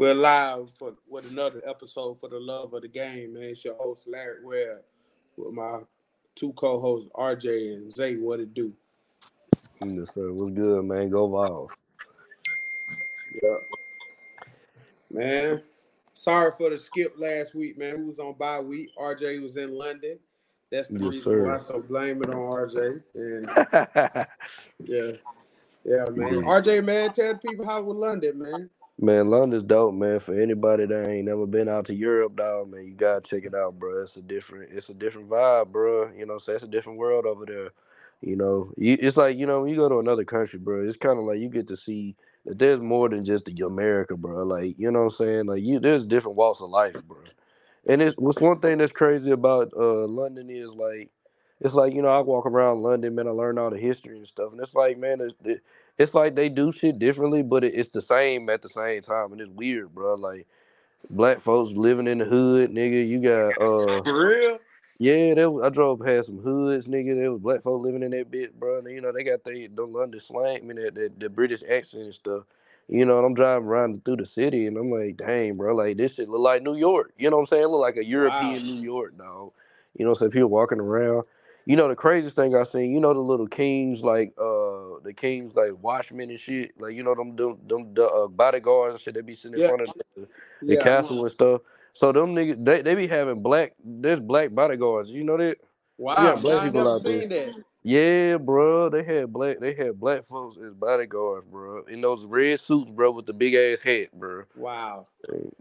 We're live for with another episode for the love of the game, man. It's your host Larry Ware with my two co-hosts RJ and Zay. What it do? Yes, sir. What's good, man? Go Vols. Yeah, man. Sorry for the skip last week, man. We was on bye week. RJ was in London. That's the Yes, reason sir. why. So blame it on RJ. And yeah, yeah, man. RJ, man, tell people how was London, man. London's dope, man. For anybody that ain't never been out to Europe, dog, man, you gotta check it out, bro. It's a different, it's a different vibe, bro. You know, so it's a different world over there. You know, you, it's like you know when you go to another country, bro. It's kind of like you get to see that there's more than just the America, bro. Like you know what I'm saying? Like you, there's different walks of life, bro. And it's what's one thing that's crazy about uh London is like it's like you know I walk around London, man. I learn all the history and stuff, and it's like man, it's, it's like they do shit differently, but it, it's the same at the same time, and it's weird, bro. Like black folks living in the hood, nigga. You got uh For real? yeah, was, I drove past some hoods, nigga. There was black folk living in that bitch, bro. And, you know, they got they the London slang, I mean, that, that the British accent and stuff. You know, and I'm driving around through the city, and I'm like, dang, bro, like this shit look like New York. You know what I'm saying? It look like a European Wow. New York, dog. You know, what people walking around. You know, the craziest thing I seen, you know, the little kings like uh the kings like watchmen and shit, like you know them them, them the, uh, bodyguards and shit. They be sitting in Yeah. front of the, the Yeah. castle and stuff. So them niggas, they, they be having black. There's black bodyguards. You know that? Wow. got black people out there. that. Yeah, bro. They had black. They had black folks as bodyguards, bro. In those red suits, bro, with the big ass hat, bro. Wow.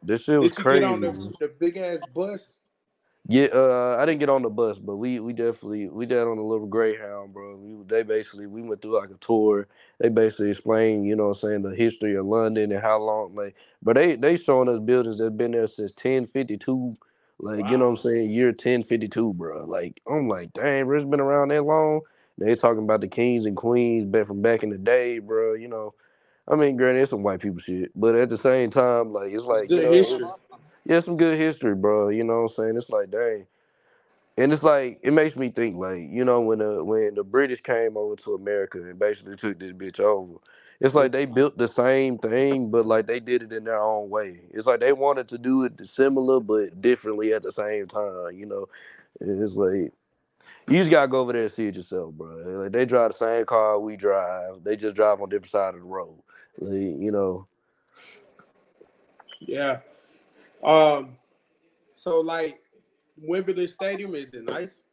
This shit was Did you crazy. get on the, the big ass bus? Yeah, uh, I didn't get on the bus, but we we definitely we did on a little Greyhound, bro. We they basically we went through like a tour. They basically explained, you know, what I'm saying the history of London and how long like. But they they showing us buildings that's been there since 1052, like you know what I'm saying, year 1052, bro. Like I'm like, dang, bro, it's been around that long. They talking about the kings and queens back from back in the day, bro. You know, I mean, granted, it's some white people shit, but at the same time, like it's like It's good you know, history. Yeah, some good history, bro. You know what I'm saying? It's like, dang. And it's like it makes me think, like, you know, when the when the British came over to America and basically took this bitch over, it's like they built the same thing, but like they did it in their own way. It's like they wanted to do it similar but differently at the same time, you know. It's like you just gotta go over there and see it yourself, bro. Like they drive the same car we drive. They just drive on different side of the road. Like, you know. Yeah. Um. So like Wembley Stadium is it nice?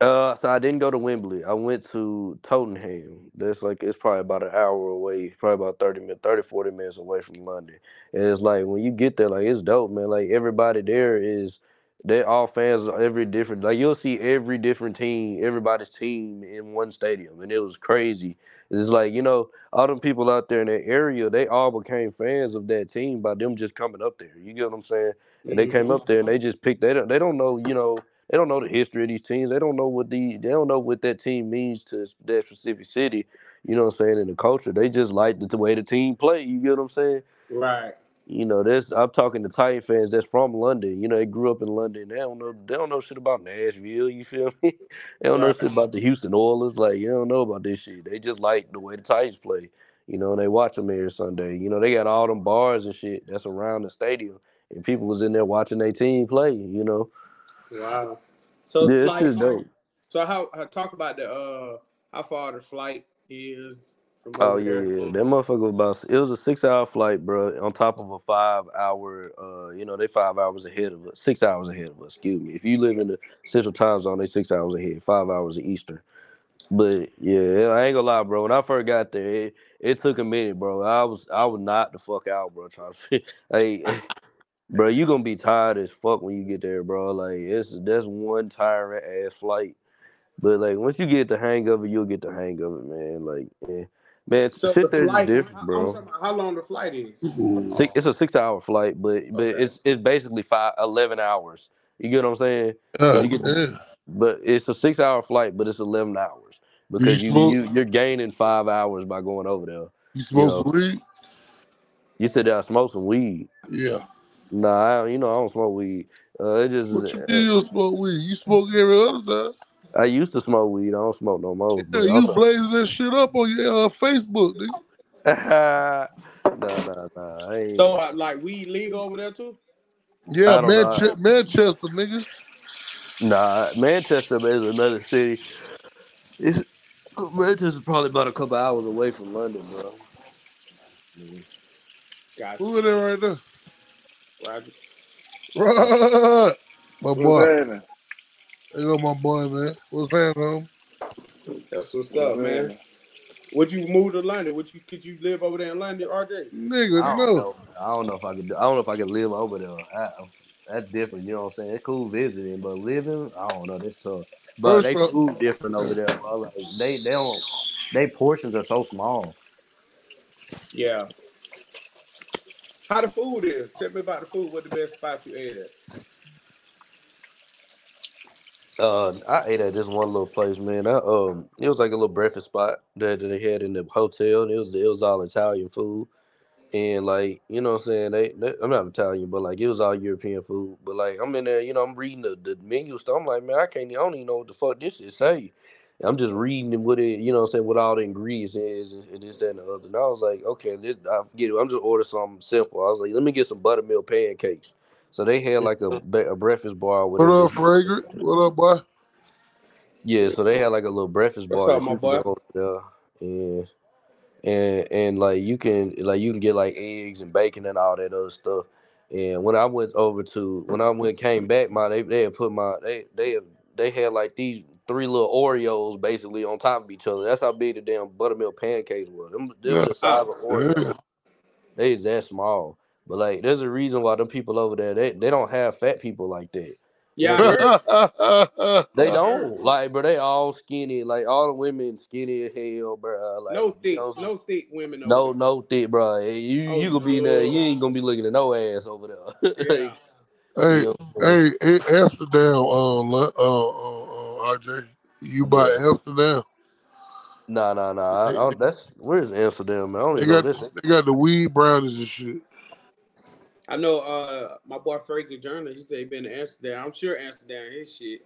Uh, so I didn't go to Wembley. I went to Tottenham. That's like it's probably about an hour away, probably about 30 minutes, 30, 40 minutes away from London. And it's like when you get there, like it's dope, man. Like everybody there is they all fans of every different like you'll see every different team, everybody's team in one stadium. And it was crazy. It's like, you know, all them people out there in that area, they all became fans of that team by them just coming up there. You get what I'm saying? And they came up there and they just picked they don't they don't know, you know, they don't know the history of these teams. They don't know what the they don't know what that team means to that specific city. You know what I'm saying? In the culture, they just like the, the way the team play. You get what I'm saying? Right. You know, that's I'm talking to Titan fans that's from London. You know, they grew up in London. They don't know they don't know shit about Nashville. You feel me? they don't know shit about the Houston Oilers. Like you don't know about this shit. They just like the way the Titans play. You know, and they watch them every Sunday. You know, they got all them bars and shit that's around the stadium, and people was in there watching their team play. You know, Wow. So yeah, like so, dope. so how, how talk about the uh how far the flight is from Oh over yeah, there? yeah. That motherfucker was about it was a six hour flight, bro, on top of a five hour uh, you know, they five hours ahead of us. Six hours ahead of us, excuse me. If you live in the central time zone, they six hours ahead, five hours of Eastern. But yeah, I ain't gonna lie, bro. When I first got there, it, it took a minute, bro. I was I was not the fuck out, bro. Trying to hey bro, you gonna be tired as fuck when you get there, bro. Like it's that's one tiring ass flight. But like once you get the hang of it, you'll get the hang of it, man. Like yeah. Man, So shit the there's flight, different, how, I'm bro. about how long the flight is? Six, it's a six hour flight, but but Okay. it's it's basically five eleven hours. You get what I'm saying? Uh, You get but it's a six hour flight, but it's eleven hours because you smoke- you you're gaining five hours by going over there. You smoke know. some weed? You said that I smoke some weed. Yeah. Nah, I, you know I don't smoke weed. Uh, it just What you mean you don't smoke weed? You smoke every other time. I used to smoke weed. I don't smoke no more. Yeah, you I'm- blazing that shit up on your uh, Facebook, nigga. Nah, nah, nah. I ain't. So uh, like we league over there too? Yeah, I don't. Manche- Manchester, nigga. Nah, Manchester is another city. It's Manchester's probably about a couple hours away from London, bro. Gotcha. Who in there right now? Roger. Right. My What's boy. Happening? There my boy, man. What's happening? That's what's What's up, man. happening? Would you move to London? Would you could you live over there in London, RJ? Nigga, I don't no. know. I don't know if I could. I don't know if I could live over there. I, that's different. You know what I'm saying? It's cool visiting, but living, I don't know. That's tough. But First they off, food different over there. Bro. Like they, they don't. They portions are so small. Yeah. How the food is? Tell me about the food. What the best spot you ate at? Uh, I ate at this one little place, man. I, um, it was like a little breakfast spot that, they had in the hotel. and It was it was all Italian food, and like you know what I'm saying. They, they I'm not Italian, but like it was all European food. But like I'm in there, you know, I'm reading the, the menu stuff. I'm like, man, I can't. I don't even know what the fuck this is say. I'm just reading what it, you know, what I'm saying what all the ingredients is and, and this, that, and the other. And I was like, okay, this, I forget it. I'm just order something simple. I was like, let me get some buttermilk pancakes. So they had like a, be- a breakfast bar with what it. up, Fragrant? What up, boy? Yeah, so they had like a little breakfast What's bar up, that my you boy? can go there and and and like you can like you can get like eggs and bacon and all that other stuff. And when I went over to when I went came back, my they they had put my they they they had like these three little Oreos basically on top of each other. That's how big the damn buttermilk pancakes were. Them, them Yeah. the size of Damn. Oreos. They is that small. But like there's a reason why them people over there they, they don't have fat people like that. Yeah, They don't like, bro. They all skinny. Like all the women skinny as hell, bro. Like No thick, those- no thick women over no, no thick, bro. You Oh, you gonna be in there. You ain't gonna be looking at no ass over there. there. Yeah. hey, You know what I'm saying? hey, hey, Amsterdam, uh, Le- uh, uh, uh, RJ. You by Yeah. Amsterdam? Nah, nah, nah. I, I, that's where's Amsterdam, man. I don't They even know got this. they got the weed brownies and shit. I know uh my boy Frankie Journal, he said he been to Amsterdam. I'm sure Amsterdam his shit.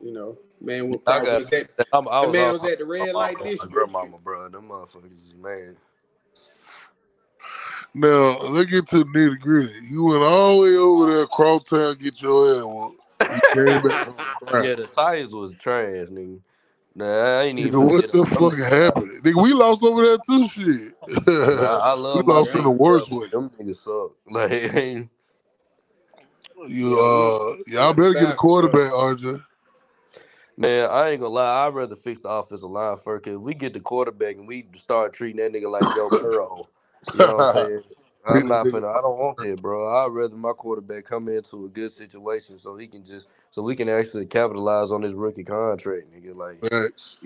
You know, man was, I got. was at I'm, I the was, man all- was at the red my light mama, my district. grandmama, bro. Them motherfuckers, man. Now let's get to the nitty gritty. You went all the way over there, cross town, get your ass whooped. You came back. Yeah, the tires was trash, nigga. Nah, I ain't even Nigga, what the up. fuck happened? Nigga, we lost over there too, shit. Nah, I love my lost in the worst way. them niggas suck. Like, ain't- You uh, y'all better get a Bad for sure. quarterback, RJ. Man, I ain't gonna lie. I'd rather fix the offensive line first. Cause if we get the quarterback and we start treating that nigga like Joe Burrow, you know what I'm saying? I'm not finna. I don't want that, bro. I'd rather my quarterback come into a good situation so he can just so we can actually capitalize on his rookie contract, nigga. Like, Facts.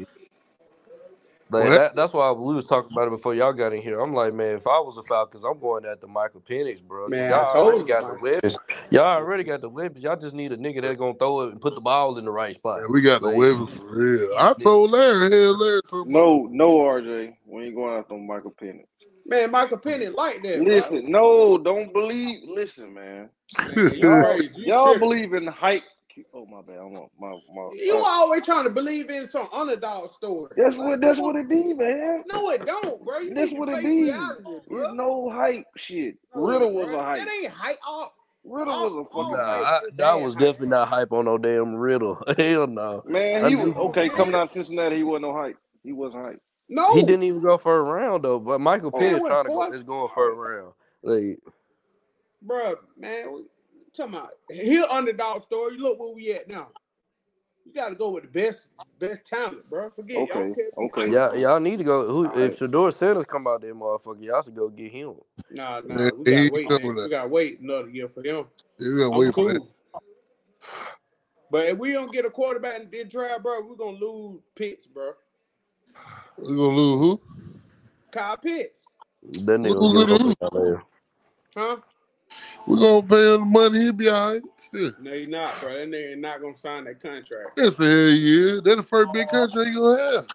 like that. That's why we was talking about it before y'all got in here. I'm like, man, if I was a Falcons, I'm going after Michael Penix, bro. Man, y'all I already told him, got the Mike. weapons. Y'all already got the weapons. Y'all just need a nigga that's gonna throw it and put the ball in the right spot. man, we got the Like, weapons for real. I told Larry, hell, Larry. No, no, RJ. We ain't going after Michael Penix. Man, Michael Penix like that, bro. Listen, no, don't believe. Listen, man. Man, you Y'all. You y'all tripping. believe in hype. Oh my bad. I'm on my my. You uh, always trying to believe in some underdog story. that's Like, what that's what it be, man. No, it don't, bro. You That's what it be. reality, It's no hype shit. No, Ridder was bro. a hype. That ain't hype. All, Ridder all, was a fucking Nah, hype. hype I, is I bad was definitely not hype on no damn Ridder. Hell no. Man, he was okay. Man, Coming out of Cincinnati, he wasn't no hype. He wasn't hype. No. he didn't even go for a round though. But Michael Oh, Man, Penix what trying to go fourth? is going for a round. Like Bro, man, we talking about here underdog story. Look where we at now. You got to go with the best, best talent, bro. Forget y'all Okay, care okay. y'all, y'all need to go. Who All if right. Shedeur Sanders come out there, motherfucker? Y'all should go get him. Nah, nah, Man, we gotta wait, man. We gotta wait another year for him. Yeah, we gotta I'm wait for that. cool. But if we don't get a quarterback in this draft, bro, we're gonna lose Pitts, bro. We gonna lose who? Kyle Pitts, That nigga Who's gonna lose? over huh? We're gonna pay him the money. He'll be all right. Shit. No, he's not, bro. That nigga ain't not gonna sign that contract. Yes, the hell yeah. That's the first big contract he gonna have.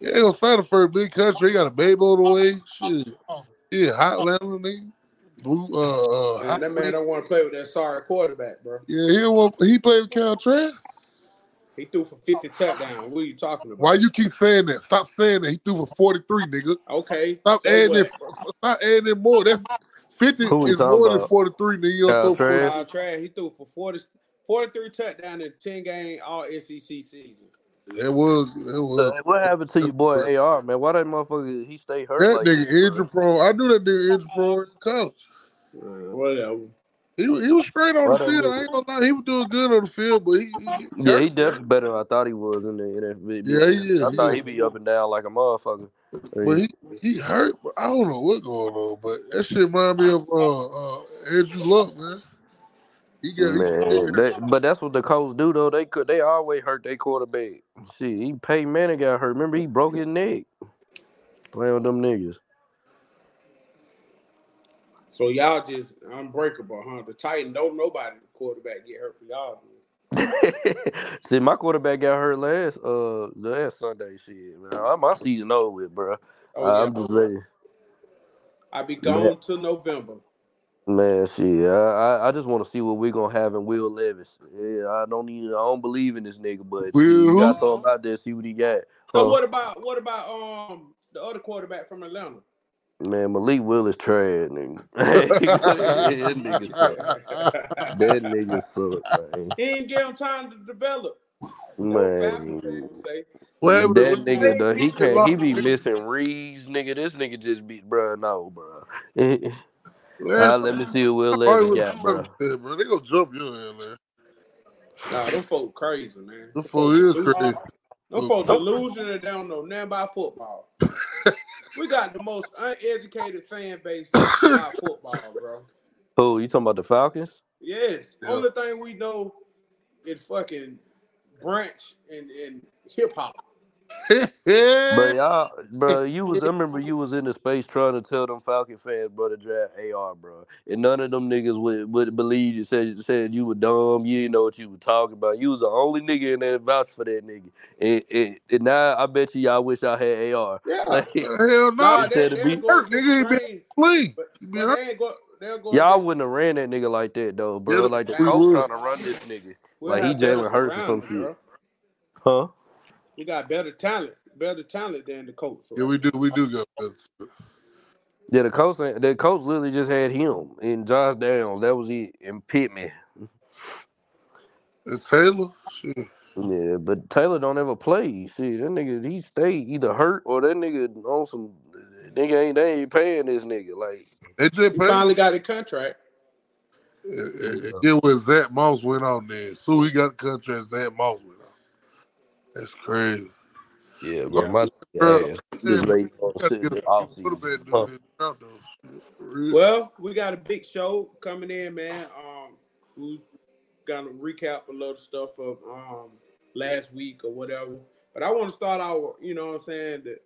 Yeah, he gonna sign the first big contract. He got a baby on the way. Shit. Yeah, Hotlander, nigga. Blue, uh, uh, Man, that man Hotlander. don't want to play with that sorry quarterback, bro. Yeah, he don't want, he played with Kyle Trask. He threw for 50 touchdowns. What are you talking about? Why you keep saying that? Stop saying that. He threw for 43, nigga. Okay. Stop say adding it. Stop adding more. That's 50 Who we is more than 43, nigga. You Kyle don't throw Trask? 40. Kyle Trask, he threw for 40, 43 touchdowns in 10 game all SEC season. That was that was So, what happened to your boy AR, man? Why that motherfucker he stay hurt? that like nigga this, bro? injury prone. I knew that nigga injury prone in college. Whatever. He, was- he was straight on Why the field. I ain't gonna lie, he was doing good on the field, but he, he Yeah, he definitely better than I thought he was in the NFL. Yeah, he is, I he thought is. he'd be up and down like a motherfucker. But he, he hurt. But I don't know what's going on. But that shit remind me of uh, uh, Andrew Luck, man. He got Man, that, but that's what the Colts do though. They could they always hurt their quarterback. Shit, he Peyton Manning got hurt. Remember he broke his neck playing with them niggas. So y'all just unbreakable, huh? The Titan don't nobody quarterback get hurt for y'all. Dude. See, my quarterback got hurt last uh last Sunday. Shit, man, I- my season over with, bro. Oh, yeah. I'm just ready, I be gone Man. till November. man. Shit, I I, I just want to see what we're gonna have in Will Levis. Yeah, I don't even I don't believe in this nigga, but Will shit, you who? gotta throw him out there, see what he got. So Huh? what about what about um the other quarterback from Atlanta? Man, Malik Willis trash, nigga. that nigga suck. That nigga suck, man. He ain't give him time to develop. Man, Falcons fan would say. What happened that to nigga, though, he he can't. He be missing reads, nigga. This nigga just beat, bro. No, bro. Last Ah, let me see what Will time Levis got, bro. said, bro. They gonna jump your ass, man. Nah, them folk crazy, man. Them folk is delusional. crazy. Them folk delusional they don't know nothing about football. We got the most uneducated fan base about football, bro. Who you talking about the Falcons? Yes. Yeah. Only thing we know is fucking branch and, and hip hop. But y'all, bro, you was. I remember you was in the space trying to tell them Falcon fans, brother, to draft AR, bro, and none of them niggas would, would believe you. Said said you were dumb. You didn't know what you were talking about. You was the only nigga in there vouch for that nigga. And, and, and now I bet you y'all wish I had AR. Yeah. Like, Hell no. Nah, He they, said to they'll be- go Hurt, nigga, he been- Rain, Clean. but, but they ain't go, they'll go y'all against- wouldn't have ran that nigga like that though, bro. Yeah, like the we coach trying to run this nigga, we'll like he have better Jalen Hurts or some shit. huh? We got better talent, better talent than the coach. Yeah, we do. We do got better. Yeah, the coach, ain't- the coach literally just had him and Josh Downs. That was it, and Pittman. And Taylor, shit. Yeah, but Taylor don't ever play. See, that nigga, he stay either hurt or that nigga on some nigga ain't they ain't paying this nigga. Like, They just He finally got a contract. And, and, and then when Zach Moss went on there, so he got the contract. Zach Moss went on. That's crazy. yeah, bro, Yeah. my Bro, ass just late on Gotta sitting in the off season. Huh. this out though. Shit, for real. Well, we got a big show coming in, man. Um, who's gonna recap a lot of stuff of um last week or whatever. But I want to start out, you know what I'm saying, the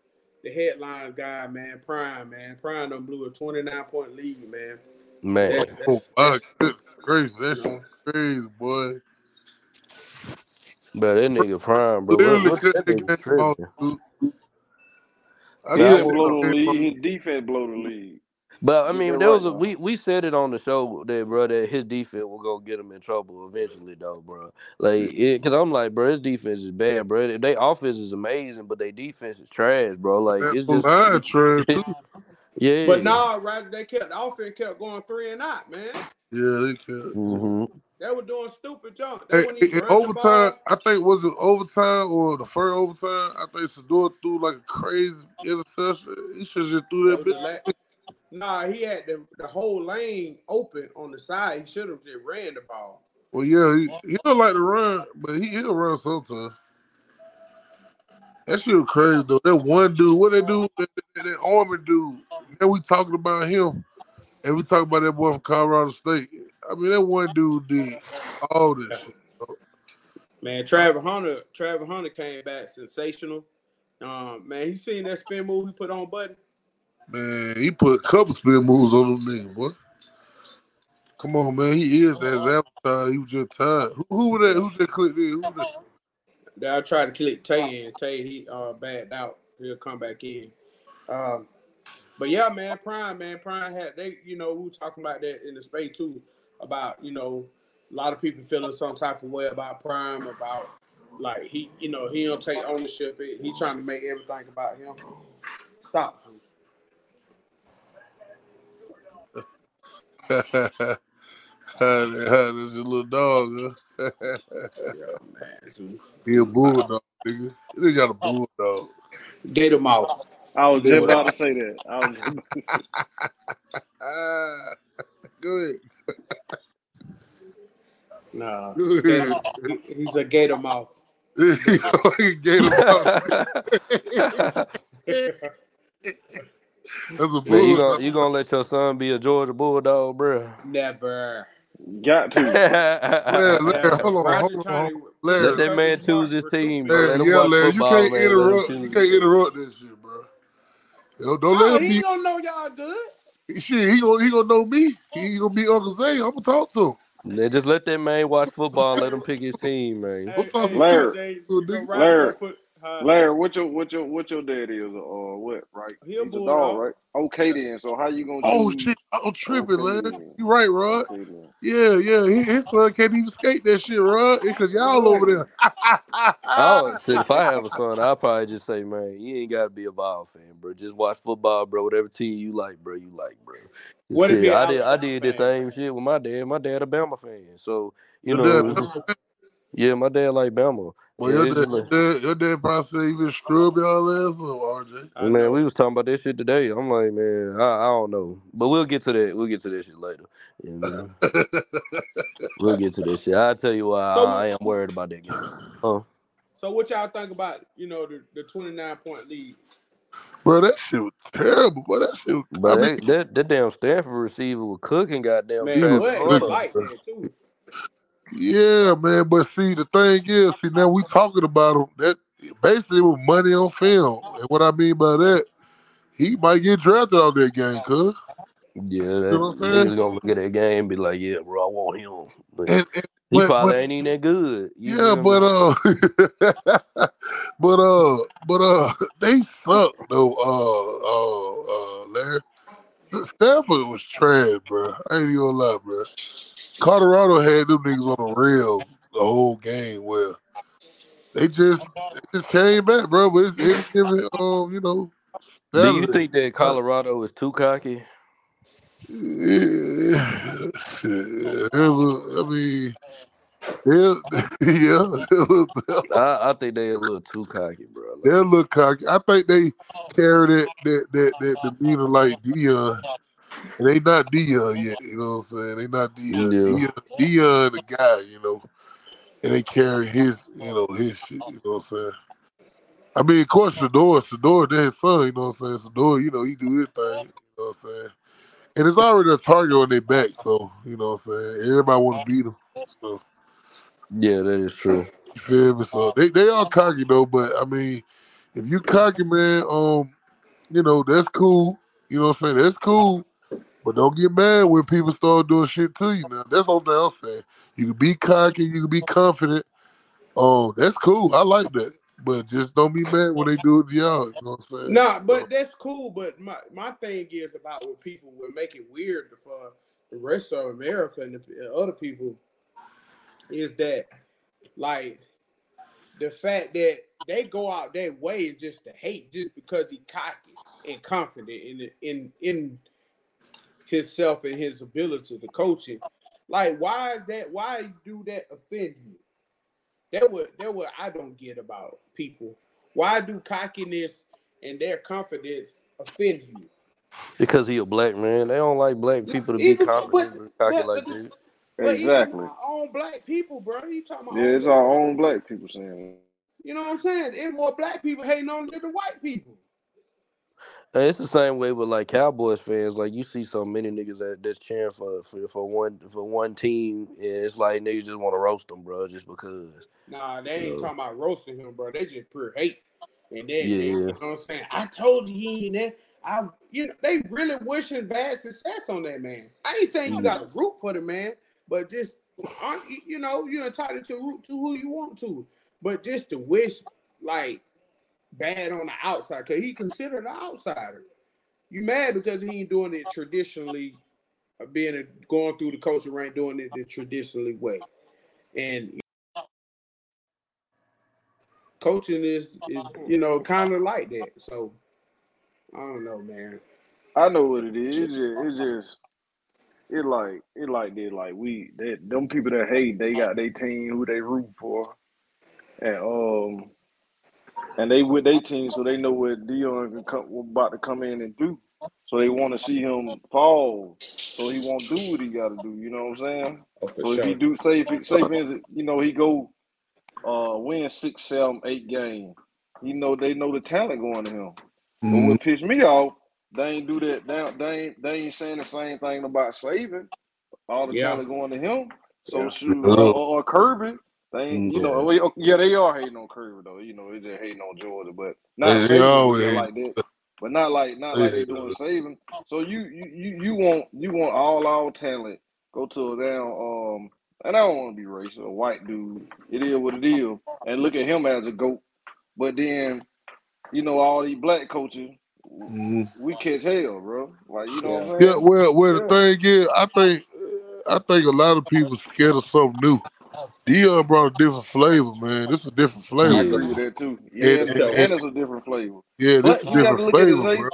the headline guy, man, Prime, man. Prime done blew a 29 point lead, man. Man, That- Oh, that's, my that's, goodness gracious, that you know, crazy, boy. But that nigga prime, bro. Literally what cut that the nigga game off. tripping? dude. I Yeah, cut I blow the the lead. His defense blow the lead. But I mean, there was a we we said it on the show that bro that his defense will go get him in trouble eventually though, bro. Like, it, cause I'm like, bro, his defense is bad, bro. They offense is amazing, but they defense is trash, bro. Like, That it's just trash too. yeah. but nah, right? they kept the offense kept going three and out, man. Yeah, they kept. hmm They were doing stupid junk. They Hey, wouldn't even in run the overtime, I think was it overtime or the first overtime? I think Sador threw like a crazy interception. He should just threw That that was the bitch. la- Nah, he had the, the whole lane open on the side. He should have just ran the ball. Well, yeah, he, he don't like to run, but he he'll run sometimes. That shit was crazy though. That one dude, what they do, that, that, that army dude. Then we talking about him, and we talking about that boy from Colorado State. I mean, that one dude did all this shit. bro. Man, Travis Hunter, Travis Hunter came back sensational. Um, man, he seen that spin move he put on Buddy. Man, he put a couple spin moves on them niggas, boy. Come on, man. He is as advertised. He was just tired. Who, who was that? Who just clicked in? Who was that? I tried to click Tay in. Tay he uh backed out. He'll come back in. Um, but yeah, man, Prime, man, Prime had they, you know, we were talking about that in the space too, about you know, a lot of people feeling some type of way about Prime, about like he, you know, he don't take ownership. He trying to make everything about him. Stop, Zeus. That's your little dog, huh? Yeah, man, he a bulldog, nigga. They got a bulldog. Gator mouth. I was just about to say that. I was just, Ah, go ahead. Nah, Go Gator, ahead. he- he's a gator mouth. he gave him up. That's a Man, you bulldog. gonna you gonna let your son be a Georgia Bulldog, bro? Never. got to. Larry, Larry, Never. hold on, Roger hold on, hold on. Larry, Let that man Smart choose his recruit team, bro. Larry, Let him yeah, watch Larry, you can't man. Interrupt. You can't interrupt this shit, bro. Yo, don't Oh, let him he be. don't know y'all good. Shit, he gonna he gonna know me. He gonna be Uncle Zay. I'm gonna talk to him. Man, just let that man watch football. Let him pick his team, man. Hey, talk hey, to Larry. Jay, Good you know, nigga. Roger Larry. put, uh, Larry, what your what your what your dad is or what, right? He a He's a bulldog. dog, right? Okay then. So how you gonna Oh choose? shit, I'm tripping, Okay Larry. then. You right, Rod. Okay. Yeah, yeah. He, his son can't even skate that shit, Rod. Because y'all over there. Oh shit! If I have a son, I'll probably just say, man, you ain't gotta be a ball fan, bro. Just watch football, bro. Whatever team you like, bro, you like, bro. What if Shit, he I did. I did the fan? same shit with my dad. My dad a Bama fan, so you Your know, dad, yeah, my dad like Bama. Well, your it's dad, just your like, dad, your dad probably said even scrub y'all ass up, RJ. I man, know. we was talking about this shit today. I'm like, man, I, I don't know, but we'll get to that. We'll get to that shit later. Yeah, man. We'll get to this shit. I'll tell you why So, I am worried about that game. Huh? so what y'all think about you know the, the 29 point lead? bro, that shit was terrible. But that shit, was, I But mean, that, that that damn Stanford receiver was cooking goddamn Man, he was Travis but he like too. Yeah, man. But see, the thing is, see, now we talking about him. That basically was money on film. And what I mean by that, he might get drafted out that game, cuz. Yeah, You know what I'm saying? gonna look at that game and be like, yeah, bro, I want him. But And, and he but, probably but ain't even that good. Yeah, but uh, but uh, but uh, they suck though. Uh, uh, uh, Larry. Stanford was trash, bro. I ain't even gonna lie, bro. Colorado had them niggas on the rails the whole game. Well, they just they just came back, bro. But it's any given, um, you know, Do you think that Colorado is too cocky? Yeah. I mean, yeah, yeah, I, I think they a little too cocky, bro. Like, little cocky. I think they carry that that that that demeanor like Deion. And they not Deion yet, you know what I'm saying? They not Deion. yeah, Deion, Deion the guy, you know. And they carry his, you know, his shit, you know what I'm saying? I mean, of course, Sador, Sador, that's his son, you know what I'm saying? Sador, you know, he do his thing, you know what I'm saying? And it's already a target on their back, so, you know what I'm saying? Everybody want to beat them. So, yeah, that is true. you feel me? So, they, they are cocky, though, but, I mean, if you cocky, man, um, you know, that's cool. You know what I'm saying? That's cool. But don't get mad when people start doing shit to you. Now that's all I'm saying. You can be cocky, you can be confident. Oh, that's cool. I like that. But just don't be mad when they do it to y'all. You know what I'm saying? Nah, but that's cool. But my, my thing is about what people would make it weird for the rest of America and, the, and other people is that like the fact that they go out their way just to hate just because he cocky and confident in in in himself and his ability to coach coaching. Like, why is that? Why do that offend you? That what that what I don't get about people. Why do cockiness and their confidence offend you? Because he a black man. They don't like black people to be confident but and cocky but, like but, that. but even Exactly. our own black people, bro. You talking about Yeah, it's our own black people saying. You know what I'm saying? It's more black people hating on it than white people. And it's the same way with like Cowboys fans. Like you see so many niggas that that's cheering for for, for one for one team, and it's like niggas just want to roast them, bro, just because. Nah, they ain't know. talking about roasting him, bro. They just pure hate. And then, Yeah, you know what I'm saying? I told you he ain't that. I, you know, they really wishing bad success on that man. I ain't saying you Mm. got to root for the man, but just, you you know, you're entitled to root to who you want to. But just to wish, like, bad on the outside, because he considered an outsider. You mad because he ain't doing it traditionally, uh, being a, going through the coaching rank, doing it the traditionally way. And coaching is is you know kind of like that. So I don't know, man. I know what it is. It just, it just, it like, it like that. Like we, that them people that hate, they got their team who they root for, and um, and they with their team, so they know what Deion can come, about to come in and do. So they want to see him fall, so he won't do what he got to do. You know what I'm saying? Oh, for So if he do, say if he, say for you know, he go uh win six, seven, eight games. You know, they know the talent going to him. But Mhm. what pissed me off, they ain't do that. They, they ain't they ain't saying the same thing about Saban. All the Yeah. talent going to him. So Yeah. shoot, Yeah. or, or, or Kirby. They ain't, you know, Yeah. well, yeah, they are hating on Kirby though. You know, they just hating on Georgia, but not They, they Saban always yeah, like that. But not like not like they doing Saban. So you you you you want you want all our talent go to a down um and I don't want to be racist, a white dude. It is what it is. And look at him as a goat. But then, you know, all these black coaches, Mhm. we catch hell, bro. Like you know Yeah. I'm Yeah, well, well, the Yeah. thing is, I think, I think a lot of people scared of something new. Deion brought a different flavor, man. This is a different flavor, Yeah. agree with that too. And, Yeah, and, and, So and it's a different flavor. yeah, this But is a you got to different look at it, flavor, bro.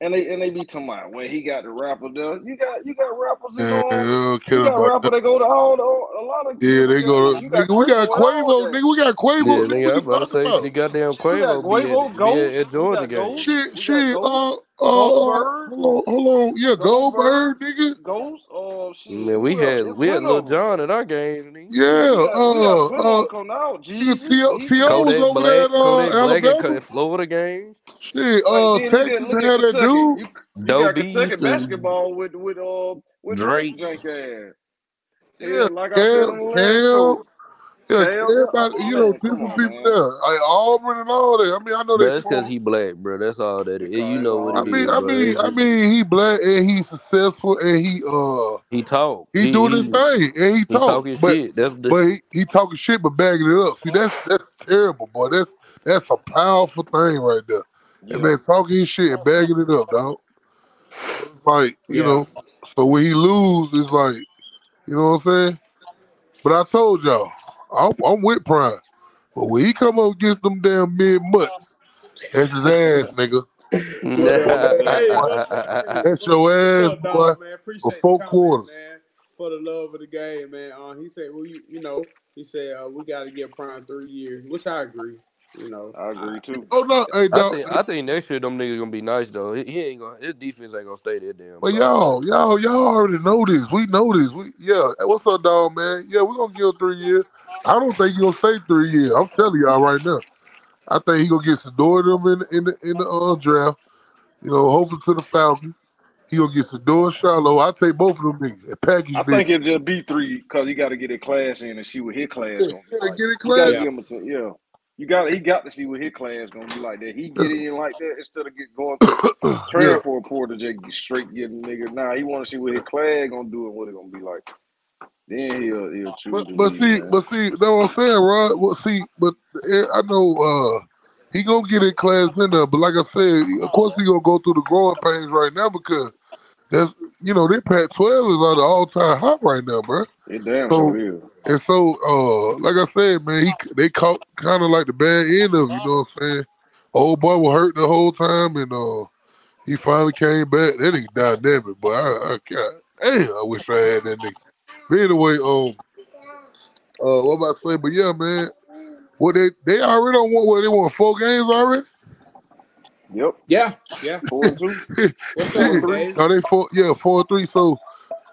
and they and they be talking about well, he got the rapper there. You got you got rappers that And go I on. You got rapper that. that go to all the a lot of Yeah, they go to You got nigga. We got Quavo Quavo, nigga. We got Yeah, Quavo, nigga. nigga, I'm about to talking say the goddamn We Quavo be at Quavo, be at, Ghost. at We Georgia got Ghost. games. Shit, We got shit. Uh, uh, Goldberg. hold on, hold on. Yeah, Goldberg, Goldberg. nigga. Ghost. Uh, shit. Man, we Who had It's we had plenty Lil. Jon in our game. Yeah, we Yeah, got we uh, uh, them coming out. nigga, Jeezy, T.O. he T.O. was Kodak over there Black, at uh, Kodak Black at Alabama. Ca- Florida games. Shit, Like uh, then Texas look had that dude. You you got Kentucky and basketball with with uh with Drake Drake. Yeah, Yeah, like I said on Cam, Yeah, Cam, yeah, everybody, you know, man, different on, people man. there. Like Auburn and all that. I mean, I know they that's because he black, bro. That's all that is. You know what I it all mean, is, I bro. mean, I mean, he black and he successful and he uh he talk. he He doing his thing and he he talk, talking but shit. That's the but he, he talking shit but bagging it up. See, that's that's terrible, boy. That's that's a powerful thing right there. That yeah. man talking shit and bagging it up, dog. So like you Yeah. know, so when he lose, it's like you know what I'm saying. But I told y'all, I'm, I'm with Prime. But when he come up against them damn mid mutts, that's his ass, nigga. Whatever. That's your ass, boy, for the four comment, quarters. man. For the love of the game, man. Uh, he said, well, you, you know, he said uh, we got to give Prime three years, which I agree. You know, I agree too. Oh no, hey I think I think next year them niggas gonna be nice though. He, he ain't gonna his defense ain't gonna stay there damn But solid. y'all, y'all, y'all already know this. We know this. We yeah. Hey, what's up, dog, man? Yeah, we gonna give him three years. I don't think he gonna stay three years. I'm telling y'all right now. I think he gonna get Sador them in the, in the in the uh, draft. You know, hopefully to the Falcons. He gonna get Sador and Shilo. I take both of them niggas and package I them. think it just be three because you got to get a class in and see what his class Yeah, gonna be like. get it You got to class. yeah, give him a t- yeah. You got he got to see what his class gonna be like. That he get in like that instead of get going through yeah. a portal just get straight getting nigga. Nah, he want to see what his class gonna do and what it gonna be like. Then he'll he'll choose But but see, man. but see, that's what I'm saying, Rod. Well, see, but eh, I know uh he gonna get in class in there. But like I said, of course he gonna go through the growing pains right now because that's you know their Pac-12 is on the all-time hot right now, bro. It damn So sure is. And so, uh, like I said, man, he they caught kind of like the bad end of. You know what I'm saying? Old boy was hurt the whole time, and uh, he finally came back. That nigga dynamic, but I, I God, damn, I wish I had that nigga. But anyway, um, uh, what about to say? But yeah, man, what they they already don't want what they want four games already. Yep, yeah, yeah. four and two, What's four up, three. No, they four, yeah, four and three. So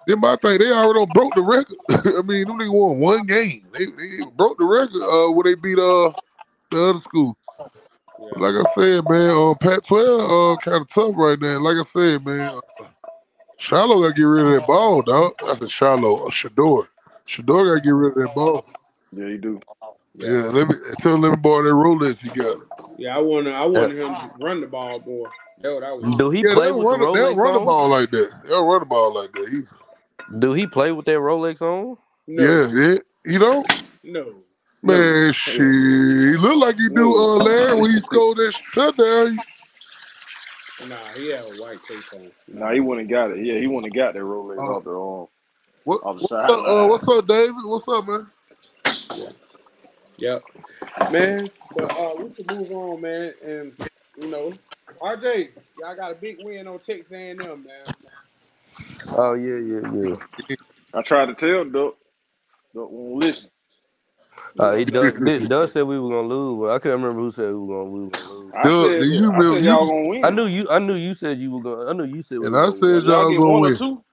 then my thing, they already done broke the record. I mean, them niggas won one game. They, they broke the record uh when they beat uh the other school. Yeah, But like I said, man, uh, Pac-12 uh kind of tough right now. Like I said, man, uh, Shilo got to get rid of that ball, dog. That's said Shilo, uh, Shedeur. Shedeur got to get rid of that ball. Yeah, you do. yeah, Yeah, let me tell him let me that Rolex he got. yeah. I want I wanted him to run the ball more. That's what I. Do he Yeah, play with the run, the, they'll run the ball like that. They'll run the ball like that. He, Do he play with that Rolex on? No, yeah, yeah. You know, no, no. man, shit. He look like he do uh Larry when he scored that touchdown. Nah, he had a white tape on. Nah, he wouldn't got it. Yeah, he wouldn't got that Rolex Uh, off the arm, what, off the what's up, uh, what's up, David? What's up, man? Yeah, Yep, man. But uh, we can move on, man. And you know, RJ, y'all got a big win on Texas A&M, man. Oh yeah, yeah, yeah. I tried to tell Duck. Duck won't listen. Uh, he does. Doug said we were gonna lose, but I can't remember who said we were gonna, we were gonna lose. I Duck, said, do you I remember- said y'all gonna win. I knew you. I knew you said you were gonna. I knew you said. We And were I gonna said y'all Y'all get gonna one or win. two.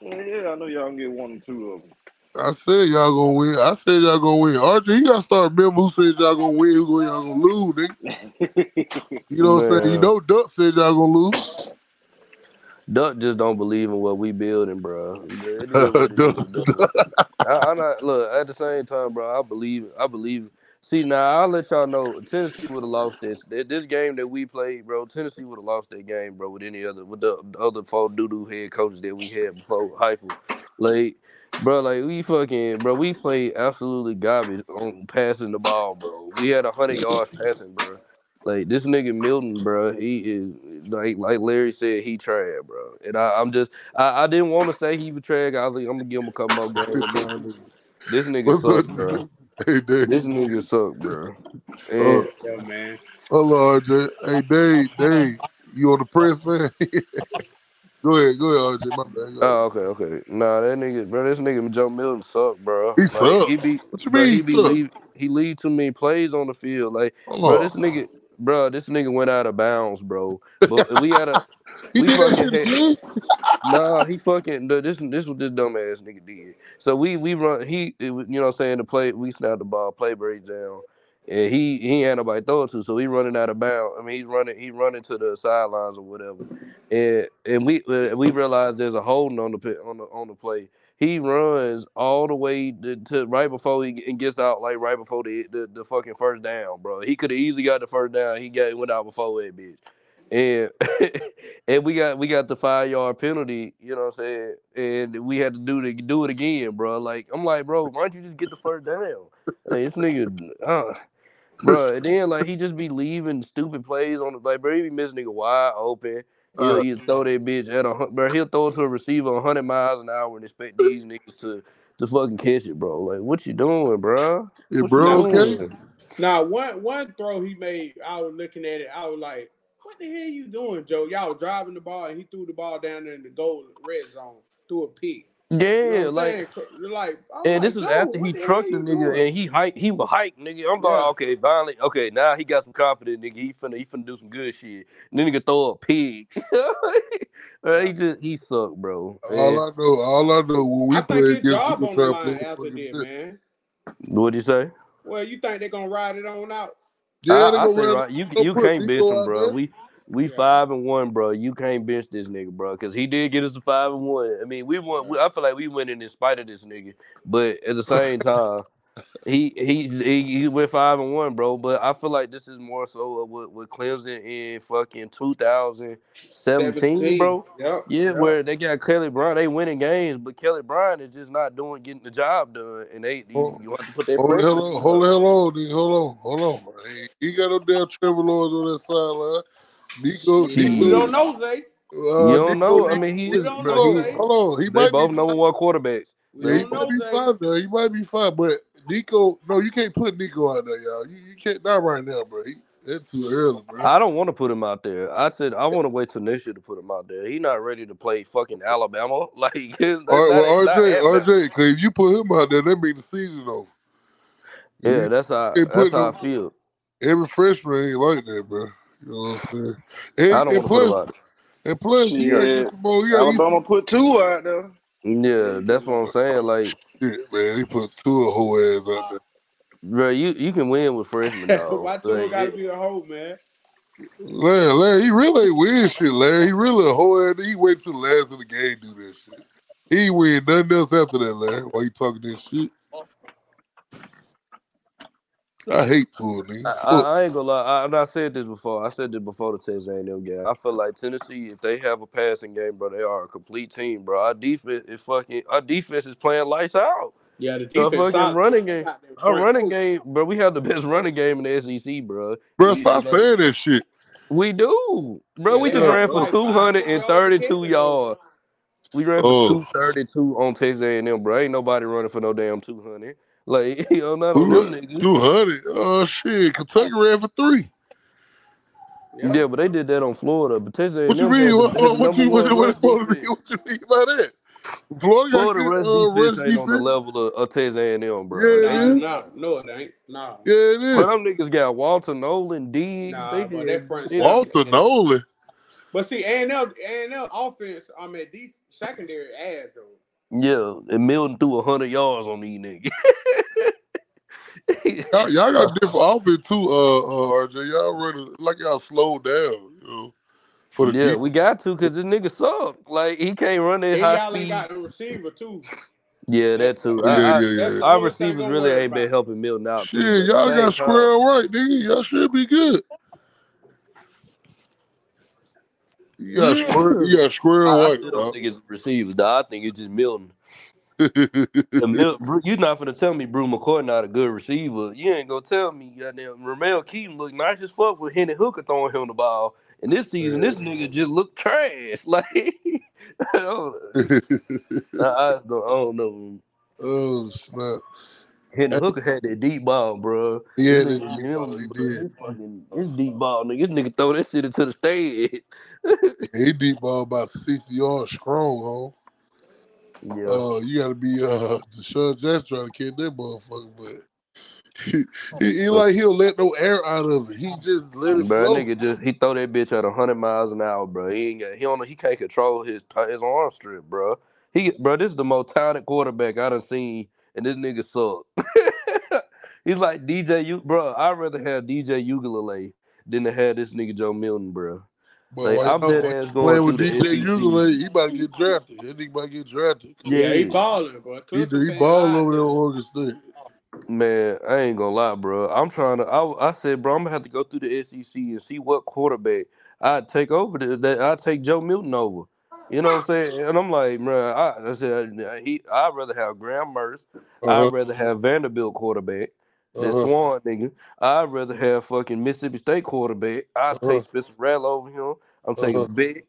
Yeah, yeah, I know y'all can get one or two of them. I said y'all gonna win. I said y'all gonna win. RJ, you gotta start remember who said y'all gonna win, who y'all gonna lose, nigga. You know what I'm saying? You Man. know Duck said y'all gonna lose. Duck just don't believe in what we building, bro. It is what it is, Duck, Duck. I, I'm not look at the same time, bro. I believe. I believe. See now, I'll let y'all know. Tennessee would have lost this. This game that we played, bro. Tennessee would have lost that game, bro. With any other, with the, the other four doo doo head coaches that we had before Heupel. Like, bro, like we fucking, bro. We played absolutely garbage on passing the ball, bro. We had a hundred yards passing, bro. Like this nigga Milton, bro. He is like like Larry said, he trash, bro. And I, I'm just, I, I didn't want to say he was trash. I was like, I'm gonna give him a couple more games. This nigga What's suck, up, bro. Oh, oh, hey Dave. This nigga suck, bro. And Oh, Yeah, man. hold on, RJ. Hey Dave, Dave, you on the press, man? go ahead, go ahead, RJ. My bad. Go oh, ahead. oh, okay, okay. Nah, that nigga, bro. This nigga Joe Milton suck, bro. He Like suck. he be, What you bro, mean he he be suck? leave, he leave too many plays on the field. Like, Hold bro, on. this nigga, bro, this nigga went out of bounds, bro. But we had a, He we fucking had. Nah, he fucking this this what this dumbass nigga did. So we we run he it you know what I'm saying the play we snapped the ball play break down and he he ain't had nobody throw it to so he running out of bounds. I mean he's running he running to the sidelines or whatever and and we uh, we realized there's a holding on the pit on the on the play. He runs all the way to, to right before he and gets out like right before the the, the fucking first down, bro. He could have easily got the first down. He got went out before that bitch and and we got we got the five yard penalty, you know what I'm saying? And we had to do the do it again, bro. Like I'm like, bro, why don't you just get the first down? Like this nigga, uh, bro. And then like he just be leaving stupid plays on the like, bro. He be missing nigga wide open. He'll, Uh, he'll throw that bitch at a hun- bro. He'll throw it to a receiver 100 miles an hour and expect these niggas to to fucking catch it, bro. Like what you doing, bro? yeah, What bro, you okay. doing? Now, one one throw he made, I was looking at it. I was like, "What the hell you doing, Joe? Y'all driving the ball, and he threw the ball down there in the goal red zone, threw a pick. Yeah, You know like. saying? You're like, I'm And like, this was after he what the hell trucked the nigga doing? and he hike he was hike, nigga. I'm Yeah. like, okay, finally, okay, now he got some confidence, nigga. He finna he finna do some good shit. And then nigga throw a pig. He just he suck, bro. All And I know, all I know, when we I play think against, job on the line after fucking this, man. what'd you say? Well, you think they're gonna ride it on out? Yeah, they I, I gonna say right, you you can't bench Nico him, bro. there. We we Yeah. five and one, bro. You can't bench this nigga, bro, because he did get us to five and one. I mean, we won. We, I feel like we winning in spite of this nigga, but at the same time, he he's he, he went five and one, bro. But I feel like this is more so what what Clemson in fucking 2017, 17. bro. Yep. Yeah, Yep. where they got Kelly Bryant, they winning games, but Kelly Bryant is just not doing getting the job done, and they you, Hold, you have to put that hold hell on. hold the him. hell on. Hold on, hold on. Hey, he got no damn Trevor Lawrence on that sideline. Nico, Shit, we don't know, Zay. you uh, don't Nico, know. I mean, he We is, bro. know, hold on, He hold on. He they might be both number fine. one quarterbacks. He might know, be Zay. fine though. He might be fine, but Nico, no, you can't put Nico out there, y'all. You, you can't not right now, bro. He, that's too early, bro. I don't want to put him out there. I said I want to wait till next year to put him out there. He's not ready to play fucking Alabama. Like it's All not, right, well, not, not RJ. RJ, because if you put him out there, that means the season over. You Yeah, that's how can't that's put how no I feel. every freshman ain't like that, bro. You know what I'm saying? I don't and want to put him plus, out and plus, you gotta get Shit, some more. You gotta Alabama put two out there. there. Yeah, that's what I'm saying. Like, shit, man. He put two of whole ass out there. bro, you you can win with freshmen, dog. Why two Like, gotta it, be a hoe, man? Larry, Larry, he really ain't win shit, Larry. He really a whole ass. He wait till the last of the game to do that shit. He win nothing else after that, Larry. Why you talking this shit? I hate Tua, I, nigga. I, I ain't gonna lie. I, and I said this before. I said this before the Texas A&M game. I feel like Tennessee, if they have a passing game, bro, they are a complete team, bro. Our defense is fucking. Our defense is playing lights out. Yeah, the Our fucking solid. running game. got Our running game, bro. We have the best running game in the SEC, bro. Bro, stop saying that shit. we do, bro. Yeah, We just ran for like two five, hundred six and yards a thirty-two carry though. yards. We ran for oh. two thirty-two on Texas A&M, bro. Ain't nobody running for no damn two hundred. Like, you know, not on them niggas. Two hundred. Oh shit, Kentucky ran for three. Yeah. Yeah, but they did that on Florida. But Texas What you mean? What, had what, what you number what, what, what, what you mean by that? Florida got Florida good rush uh, rush defense ain't on the level of, of Texas A&M, bro. Yeah, it Nah, is. nah, no, it ain't. Nah. Yeah, it is. But them niggas got Walter Nolen, Diggs. Nah, they bro, that front they- seven. Walter Nolen. But see, A and L, A and L offense. I mean, deep secondary ass though. Yeah, and Milton threw hundred yards on these niggas. Y'all, y'all got different offense too, uh, uh, RJ. Y'all running like y'all slowed down, you know, for the yeah, deep. we got to because this nigga suck. Like he can't run that And high y'all ain't speed. got the receiver too. Yeah, that too. Yeah, I, I, yeah, That's yeah. Our receivers really worried ain't been helping Milton out. too, Shit, y'all got square right, nigga. Y'all should be good. You got Yeah. square. You got square I, I white, still don't bro. think uh, it's receivers. Though. I think it's just Milton. Mil- Bru- you not gonna tell me Bru McCoy not a good receiver. You ain't gonna tell me goddamn Ramel Keyton look nice as fuck with Hendon Hooker throwing him the ball. And this season, this nigga just looked trash. Like I, don't, I, I don't, I don't know. oh snap! Hendon Hooker had that deep ball, bro. Yeah, This nigga deep Milton, ball, he bro, did. This fucking this deep ball, nigga. This nigga throw that shit into the stage. He deep ball about sixty yards strong, huh? Yeah. Uh, you got to be uh DeSean Jackson trying to catch that motherfucker, but he, he, he like he'll let no air out of it. He just let it Bro, flow. nigga just he throw that bitch at hundred miles an hour, bro. He ain't got he don't he can't control his his arm strip, bro. He bro, this is the most talented quarterback I done seen, and this nigga suck. He's like DJ U, bro. I'd rather have DJ Uiagalelei than to have this nigga Joe Milton, bro. But Like, right I'm now, dead like, ass going playing with through the DJ SEC. Uiagalelei, he about to get drafted. That nigga about to get drafted. Yeah, he balling, bro. He, Clemson he balling over there in him. Oregon State. Man, I ain't gonna lie, bro. I'm trying to. I, I said, bro, I'm gonna have to go through the SEC and see what quarterback I'd take over. The, that I'd take Joe Milton over. You know what I'm saying? And I'm like, bro, I, I said he. I'd rather have Graham Mertz. Uh-huh, I'd rather have Vanderbilt quarterback. That uh-huh, Swann nigga. I'd rather have fucking Mississippi State quarterback. I'd Uh-huh. take Spencer Rattler over him. I'm taking Uh-huh. Beck.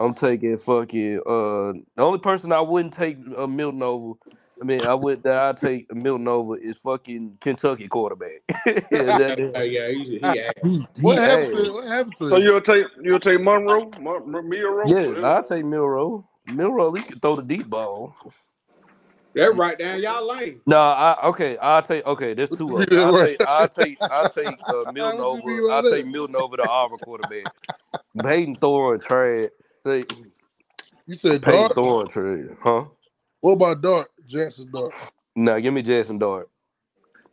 I'm taking fucking. Uh, the only person I wouldn't take uh, Milton over. I mean, I would that I take Milton over is fucking Kentucky quarterback. yeah, that, Yeah, that- yeah, he's, he ass. he, What he happened to ass. what happened to So you'll take you'll take Monroe, Mon- Mon- Milroe? Yeah, I take Milroe. Milroe, he can throw the deep ball. That right down y'all lane. No, I okay. I take okay. There's two of Yeah, them. I right. take I take I take uh, Milton What you mean over. by I that? take Milton over the Auburn quarterback. Payton Thorne trade. Say, You said Peyton Dart? Thorne trade, huh? What about Dart? Jaxson Dart. Nah, give me Jaxson Dart.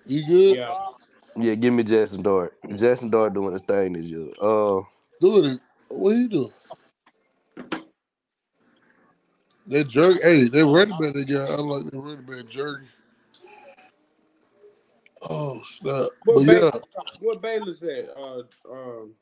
You good? Yeah. Yeah, give me Jaxson Dart. Jaxson Dart doing his thing this year. Uh, Doing it. What are you doing? That jerk, hey, that running back they got, I like that running back jerky. Oh snap! But What, yeah, what Baylor said? Uh, um,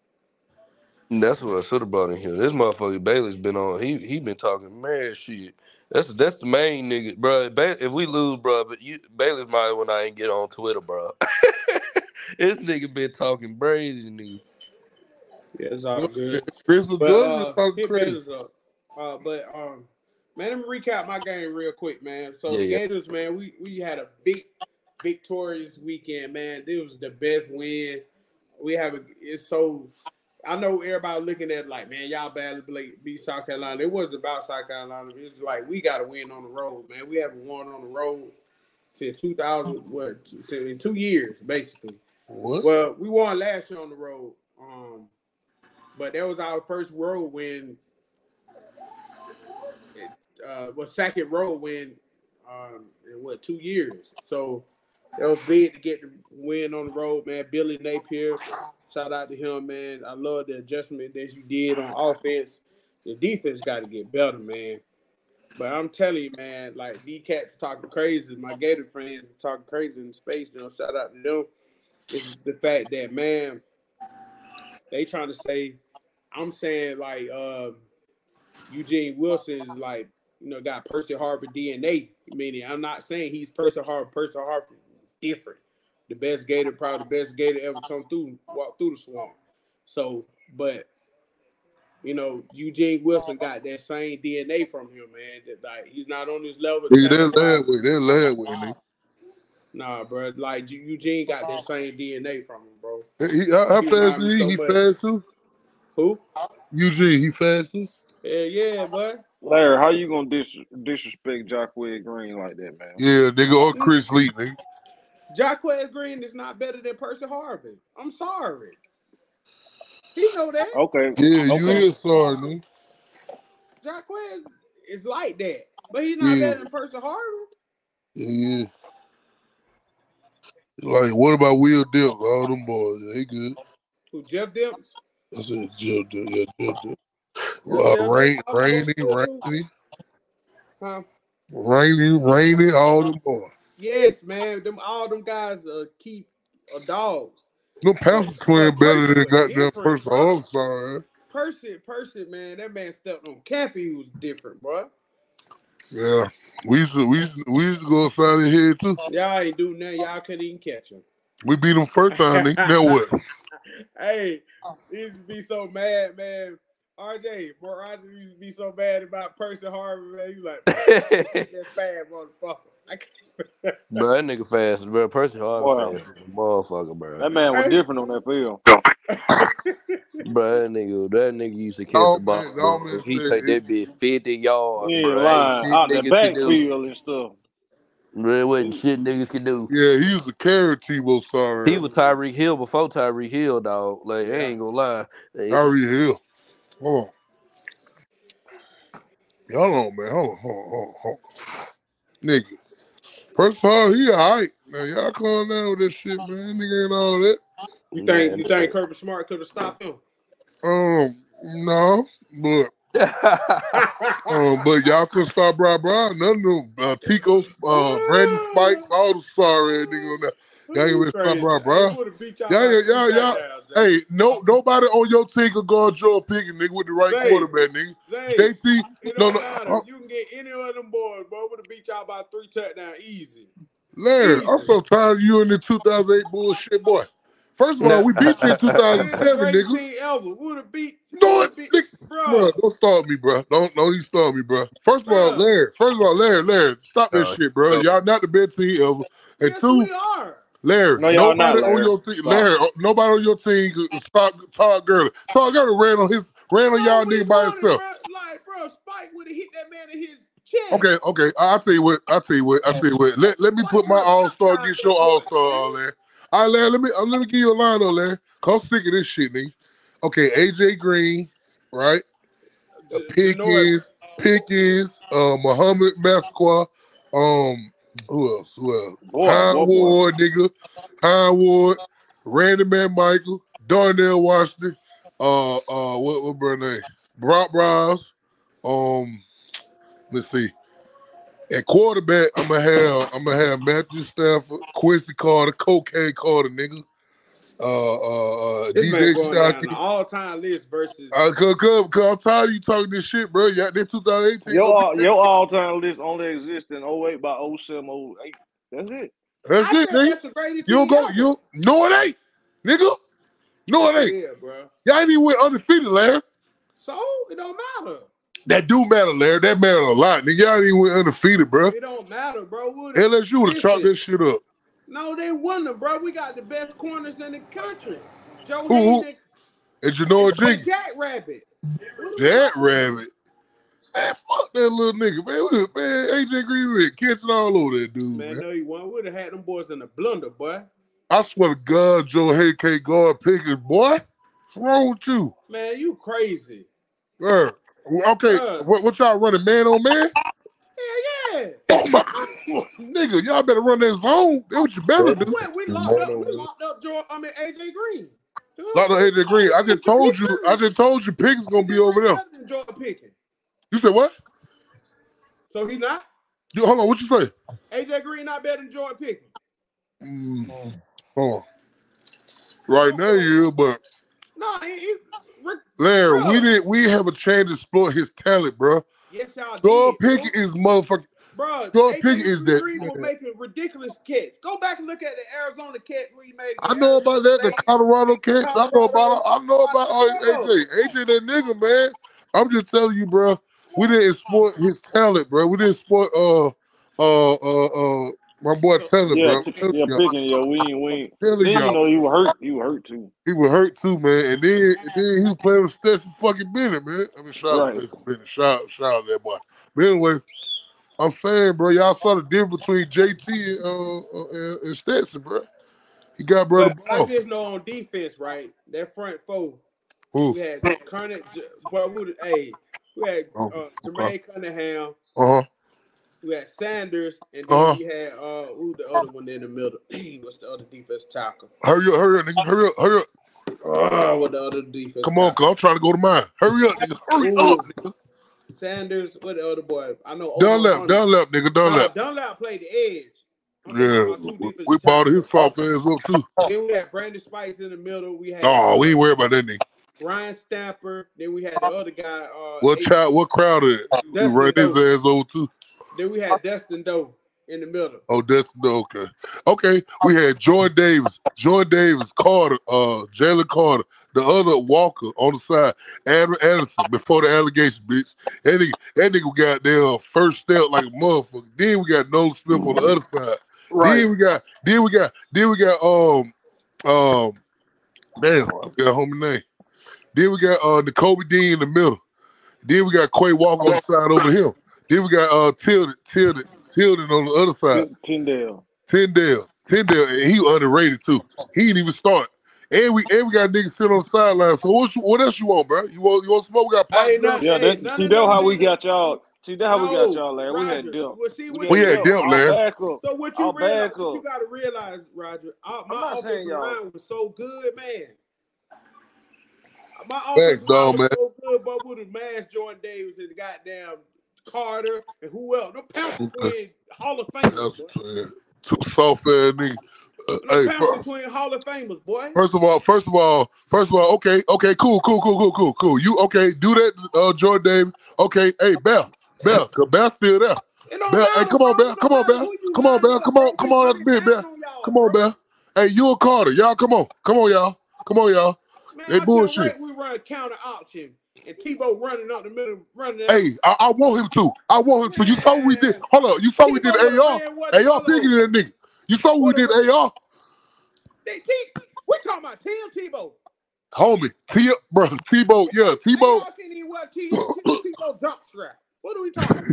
that's what I should have brought in here. This motherfucker Bailey's been on. He he been talking mad shit. That's that's the main nigga, bro. Ba- if we lose, bro, but you Bailey's my when I ain't get on Twitter, bro. this nigga been talking crazy, nigga. yeah, it's all good. Chris But uh, talking crazy. Up. Uh, but um, man, let me recap my game real quick, man. So Yeah, the yeah. Gators, man, we we had a big victorious weekend, man. This was the best win. We have a, it's so. I know everybody looking at it like, man, y'all badly beat South Carolina. It wasn't about South Carolina. It's like we got to win on the road, man. We haven't won on the road since 2000, what, since in two years, basically. What? Well, we won last year on the road, um, but that was our first road win. It, uh, was second road win um, in what two years? So that was big to get the win on the road, man. Billy Napier, shout out to him, man. I love the adjustment that you did on offense. The defense got to get better, man. But I'm telling you, man, like D Cats talking crazy. My Gator friends talking crazy in space. You know, shout out to them is the fact that man, they trying to say, I'm saying like uh, Eugene Wilson is like, you know, got Percy Harvin DNA. Meaning, I'm not saying he's Percy Harvin. Percy Harvin different. The best Gator, probably the best Gator ever come through, walk through the swamp. So, but you know, Eugene Wilson got that same DNA from him, man. That like he's not on this level. Nigga, that lad way, that lad way, nigga. Nah, bro. Like Eugene got that same DNA from him, bro. He, how, how He fast is he? so He fast too? Who? Eugene, he fast too? Yeah, yeah, bud. Larry, how you gonna dis- disrespect Jacquez Green like that, man? Yeah, nigga, or Chris Lee, nigga. Jacquez Green is not better than Percy Harvin. I'm sorry. He know that. Okay. Yeah, you Okay. is sorry, nigga. Jacquez is like that, but he's not Yeah. better than Percy Harvin. Yeah. Like, what about Will Dill? All them boys, they good. Who Jeff Demps? I said Jeff Dip, yeah, Jeff Dip. Uh, Rain, Rainey, like him too. Rainey, Huh? Rainey, Rainey, all them boys. Yes, man. Them all them guys uh, keep uh, dogs. No twin But better than goddamn person. I'm sorry. Percy, Percy, man, that man stepped on Cappy, who was different, bro. Yeah. We used to we used to, we used to go outside in here too. Y'all ain't do nothing. Y'all couldn't even catch him. We beat him first time, nigga. Now what? Hey, he used to be so mad, man. RJ, bro, Roger used to be so mad about Percy Harvin, man. You like, that bad motherfucker. I can't. bro, that nigga fast, bro. Percy Harvin Wow. fast, motherfucker, bro. That man was Hey. different on that field. Bro, that nigga, that nigga used to catch No, the ball. man, no, bro. man he take that bitch fifty yards, Yeah, bro. lying out the niggas can backfield and stuff. Bro, it wasn't shit niggas can do. Yeah, he used to carry Tebow sorry. He was Tyreek Hill before Tyreek Hill, dog. Like, I ain't gonna lie. Hey, Tyreek Hill. Hold on. Y'all on, man. Hold on, hold on, hold on. Hold on. Nigga. First of all, he alright. Now y'all calm down with this shit, man. Nigga ain't all that. You think Man, you think Kirby Smart could have stopped him? Um, no, but um, but y'all couldn't stop Brian Brown. None of them. Uh, Tico, uh, Brandon Spikes, all the sorry ass nigga on that. Y'all ain't even stop Brian Brown. Y'all, Y'all- y'all- y'all- Hey, no, nobody on your team could guard Joe Pickens, nigga, with the right Zay. quarterback, nigga. Zay, JT, it no, no, matter. uh, You can get any of them boys, bro. Would have beat y'all by three touchdowns easy. Larry, I'm so tired of you and the 2008 bullshit, boy. First of all, we beat you in This is the 2007, greatest nigga. team ever. Would have beat. No, it, beat- nigga, bro. bro, don't start me, bro. Don't don't even start me, bro. First of all, Bruh. Larry. First of all, Larry, Larry, stop that Oh, shit, bro. no. Y'all not the best team ever. And yes, two, we are. Larry, No, nobody not, on Larry. your team, Larry, uh, nobody on your team could stop Todd Gurley. Todd Gurley ran on his ran on y'all we nigga by won himself. Like, bro, Spike would have hit that man in his chest. Okay, okay. I- I'll tell you what. I'll tell you what. I'll tell you what. Let, let me put my all star get your all star on there. All right, Larry. Let me uh, let me give you a line on there. Cause I'm sick of this shit, nigga. Okay, AJ Green, right? Uh, J- Janoris- Pickens, Pickens, uh, Mohamed Massaquoi, um, who else? Who else? Boy, boy. Ward, nigga. Hines Ward, Randy McMichael, Darnell Washington, uh, uh, what what brother name? Brock Bowers, um, let's see. At quarterback, I'm gonna have I'm gonna have Matthew Stafford, Quincy Carter, Cocaine Carter, nigga. Uh, uh, uh, This DJ going Shockey. all-time list versus. Uh, cause, cause, cause I'm tired of you talking this shit, bro. Yeah, that 2018. Your gonna all, your all time list only exists in 08 by 07, 08. That's it. That's I it, said nigga. that's You don't team go, ever. you no, it ain't, nigga. No, it ain't. Yeah, bro. Y'all ain't even went undefeated, Larry. So it don't matter. That do matter, Larry. That matter a lot, nigga. Y'all ain't even went undefeated, bro. It don't matter, bro. Would LSU would have chopped this shit up. No, they won bro. We got the best corners in the country. Joe Who- who? Haden And Janoa and Jenkins, Jack Rabbit. Jack Rabbit. Man, fuck that little nigga, man. Look, Man, AJ Green was catching all over that dude, Man, man. no, you won. Would have had them boys in the blunder, boy. I swear to God, Joe Hay can't guard Pickens, boy. What's wrong with you? Man, you crazy. Uh, okay, Uh. what, what y'all running, man on man? Yeah. Oh my, nigga, y'all better run that zone. That's what you better do. What? We locked up. We locked up. Joe. I mean AJ Green. Lock up AJ Green. I just told you. I just told you, Pickens gonna be over there. Jordan Pickens. You said what? So he not. You, hold on, what you say? AJ Green not better than Jordan Pickens. Mm, hold on. Right now, yeah, but No, he, he, Larry, we didn't. We have a chance to exploit his talent, bro. yes, y'all did. Pickens is motherfucking. Bro, Jordan AJ Pickens is that- Green was making ridiculous catch. Go back and look at the Arizona catch where he made. I know about that. The Colorado kids. I know about. I know about all Colorado. AJ. AJ, that nigga, man. I'm just telling you, bro. We didn't exploit his talent, bro. We didn't exploit uh uh uh uh My boy So telling, Yeah, bro. yeah, y'all, picking. Yeah, we ain't we ain't. telling Then you y'all. know you were hurt. You were hurt too. He was hurt too, man. And then, and then he was playing with Stetson fucking Bennett, man. I mean, shout out to Stetson Bennett. Shout, out- shout out to that boy. But anyway, I'm saying, bro, y'all saw the difference between JT and, uh, uh, and, and Stetson, bro. He got brother I just know on defense, right? That front four, Who? we had Cunningham, but who? the- Hey, we had Oh, uh, Jermaine Cunningham, Uh huh. we had Sanders, and then Uh-huh. we had uh, who the other one in the middle? What's the other defense tackle? Hurry up, hurry up, nigga. Hurry up, hurry up. Oh, what the other defense? Come on, cuz I'm trying to go to mine. Hurry up, nigga. Hurry Ooh. up, nigga. Sanders, what the other boy? I know. Dunlap, Dunlap, nigga, Dunlap. Dunlap played the edge. I'm Yeah, we, bought his soft ass up too. Then we had Brandon Spikes in the middle. We had Oh, we uh, ain't worried about that nigga. Ryan Stamper. Then we had the other guy. Uh, What child? What crowd is? We ran his ass over too. Then we had Dustin Doe in the middle. Oh, that's no okay. Okay, we had Jordan Davis, Jordan Davis, Carter, uh, Jalen Carter, the other Walker on the side, Adam Anderson before the allegation, bitch. That nigga, that nigga got there first step like a motherfucker. Then we got Nolan Smith on the other side. Right. Then we got, then we got, then we got um um damn, I got a homie name. Then we got uh Nakobe Dean in the middle. Then we got Quay Walker on the side over him. Then we got uh Tilden, Tilden, Tilden on the other side. Tindall. Tindall, Tindall, and he underrated too. He didn't even start. And we and we got niggas sitting on the sideline. So what, you, what else you want, bro? You want you want smoke? We got pop. Hey, bro? Yeah, hey, that, none see of that how we got y'all. See that how we got y'all, Larry. We had Roger. depth. Well, see, We we had depth, Our Larry. backup. So what you Our realize, what you got to realize, Roger, uh, our, my not saying offensive line was so good, man. My Thanks, offensive line was man. so good, but with the mass Jordan Davis and the goddamn Carter and who else? No Panther twin Hall of That's Famers, boy. what I'm saying. Two soft ass nigga. Uh, hey, Panther fir- twin Hall of Famers, boy. first of all, first of all, first of all, okay, okay, cool, cool, cool, cool, cool, cool. You okay? Do that, uh, Jordan Davis. Okay, hey, Bell, Bell, cause Bell's still there. It don't Bell, hey, come on. Bell, come on, Bell, come on, Bell, come on, come on, put up a it bit, down Bell. Come on. Bell. Hey, you and Carter, y'all, come on, come on, y'all, come on, y'all. Man, They I bullshit. wait. We run counter option and Tebow running up the middle, running. out. Hey, I, I want him to. I want him to. You saw what we did. Hold up, you saw what we did Tebow was AR. man, what? AR bigger than that nigga. You saw we did AR. They, T, we talking about Tim Tebow. Homie, T, bro, Tebow, yeah, Tebow. Can't even wear T, Tebow drop strap. What are we talking?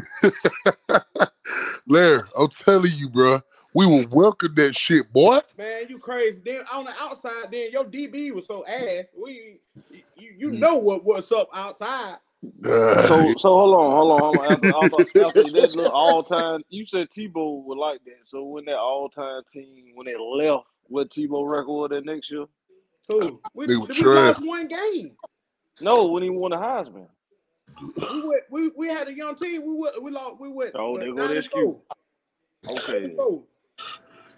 Larry, I'm telling you, bro, we will welcome that shit, boy. Man, you crazy. Then on the outside, then your DB was so ass. We, you, you Mm. know what what's up outside. Uh, So so hold on, hold on, hold on. After, after, after that little all time, you said Tebow would like that. So when that all time team when they left, what Tebow record was that next year? Who? We, They were we trash. lost one game. No, when he won the Heisman. We went, we we had a young team. We went, we lost. We went. Oh, what, there go nine the and Okay. Nine and four.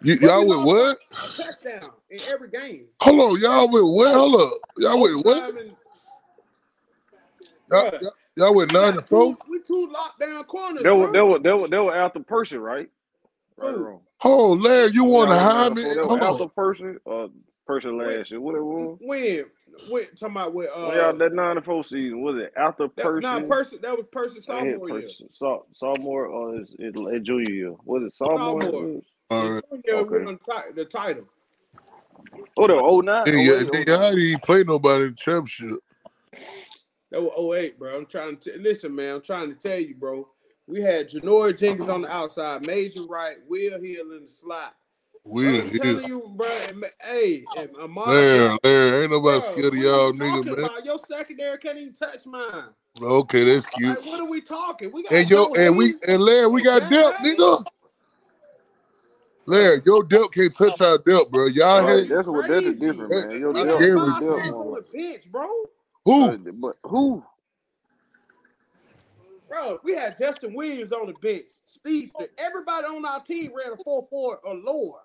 y- y'all we with what? A touchdown in every game. Hold on, y'all with what? Hold up, y'all with what? Overtime and- Y'all, Bruh, y'all- y'all with we nine got and four? two- We two lockdown corners. They were bro. they were they were they were after Percy, right? Right or wrong. Oh, Larry, you want to Y'all hire me? They were Hold after on. Percy or Percy last year. What it was? When? When? Talking about with uh. When y'all that nine and four season, was it after that, Percy? nah, person. That was person They hit sophomore year. Percy. So, sophomore or is it, it junior year? Was it sophomore? Sophomore. All The right. junior Okay. won the title. Oh, they were 09? Then y'all, 08, then 09. didn't play nobody in the championship. That was 08, bro. I'm trying to t- listen, man. I'm trying to tell you, bro. We had Janory Jenkins on the outside, Major Wright, Will Hill in the slot. Will, I'm yeah. telling you, bro. and Hey, and Amar, Larry, Larry, ain't nobody bro, scared of y'all we niggas, talking man. about? Your secondary can't even touch mine. Okay, that's cute. Like, what are we talking? We got And yo, Joe and we and Larry, we got depth, nigga. Larry, your depth can't touch our depth, bro. Y'all Bro, had that's what that's the difference, man. Your I depth, had your five guarantee. depth stars one on like, the bench, bro. Who? uh, but who? Bro, we had Justin Williams on the bench, speedster. Everybody on our team ran a 4-4 or lower.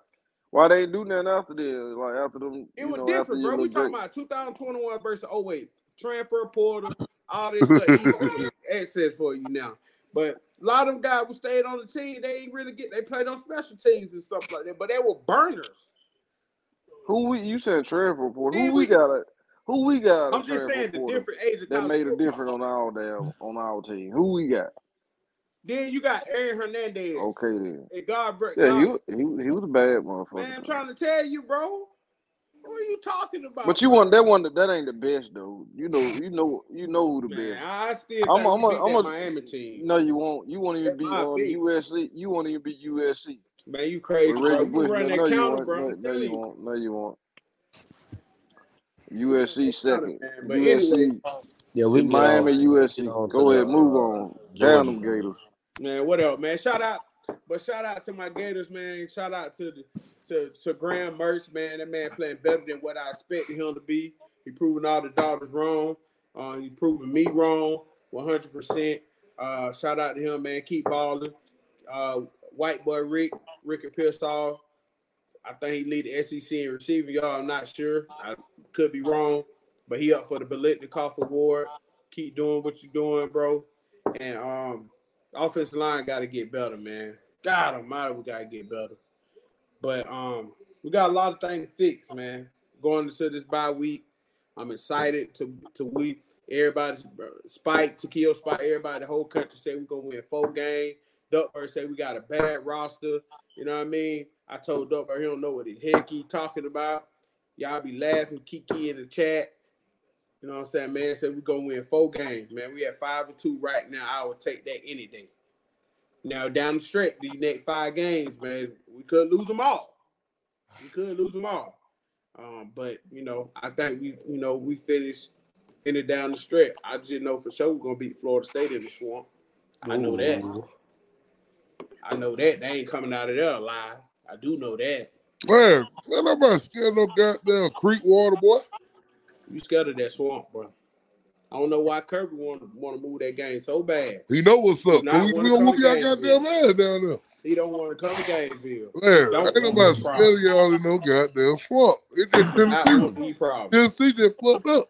Why they ain't do nothing after this? Like after them, It you was know, different, bro. We talking break. about 2021 versus 08. Transfer portal, all this stuff easy access for you now. But a lot of them guys who stayed on the team, they ain't really get. They played on special teams and stuff like that. But they were burners. Who we? You said transfer report. Then Who we we. got? A, who we got? I'm just saying the different age of that made a difference on our damn on our team. Who we got? Then you got Aaron Hernandez. Okay then. And God, br- Yeah, God he he he was a bad motherfucker. man, I'm trying to tell you, bro. What are you talking about? But you want that one that ain't the best though. You know you know you know who the Man, best. I still I'm I'm a, I'm a, Miami team. No, you won't. You won't even That might um, be. USC. You won't even beat USC. Man, you crazy, bro. You run that no, counter, bro. No, I'm no, telling you you. won't. No, you won't. You run USC second. man. But anyway, USC. Yeah, we can get on. Miami, USC. on to Go the ahead, move on. Down Georgia them. Gators. man, what else, man? Shout out, but shout out to my Gators, man. Shout out to the to to Graham Mertz, man. That man playing better than what I expected him to be. He proving all the daughters wrong. Uh, he proving me wrong, 100. percent Uh, shout out to him, man. Keep balling. Uh, white boy Rick, Rick and pissed off. I think he lead the SEC in receiving y'all. I'm not sure. I could be wrong, but he up for the Biletnikoff Award. Keep doing what you're doing, bro. And um, offensive line got to get better, man. God Almighty, we got to get better. But um, we got a lot of things fixed, man. Going into this bye week, I'm excited to to we everybody's spike to kill spike. Everybody, the whole country say we're gonna win four games. Duckbird say we got a bad roster. You know what I mean? I told Duckbird he don't know what the heck he talking about. Y'all be laughing, Kiki in the chat. You know what I'm saying, man? Said we gonna win four games, man. We at five and two right now. I would take that any day. Now down the stretch, these next five games, man, we could lose them all. We could lose them all. Um, but you know, I think we, you know, we finished finished down the stretch. I just know for sure we're gonna beat Florida State in the swamp. I know that. I know that. They ain't coming out of there alive. I do know that. Man, man, nobody scared no goddamn creek water, boy. You scared of that swamp, bro. I don't know why Kirby want to want to move that game so bad. He know what's up. We, we gonna whoop y'all goddamn ass down there. He don't want to come to Gainesville. Man, Don't ain't nobody scared of y'all in no goddamn swamp. It's just Tennessee. Tennessee just fucked up.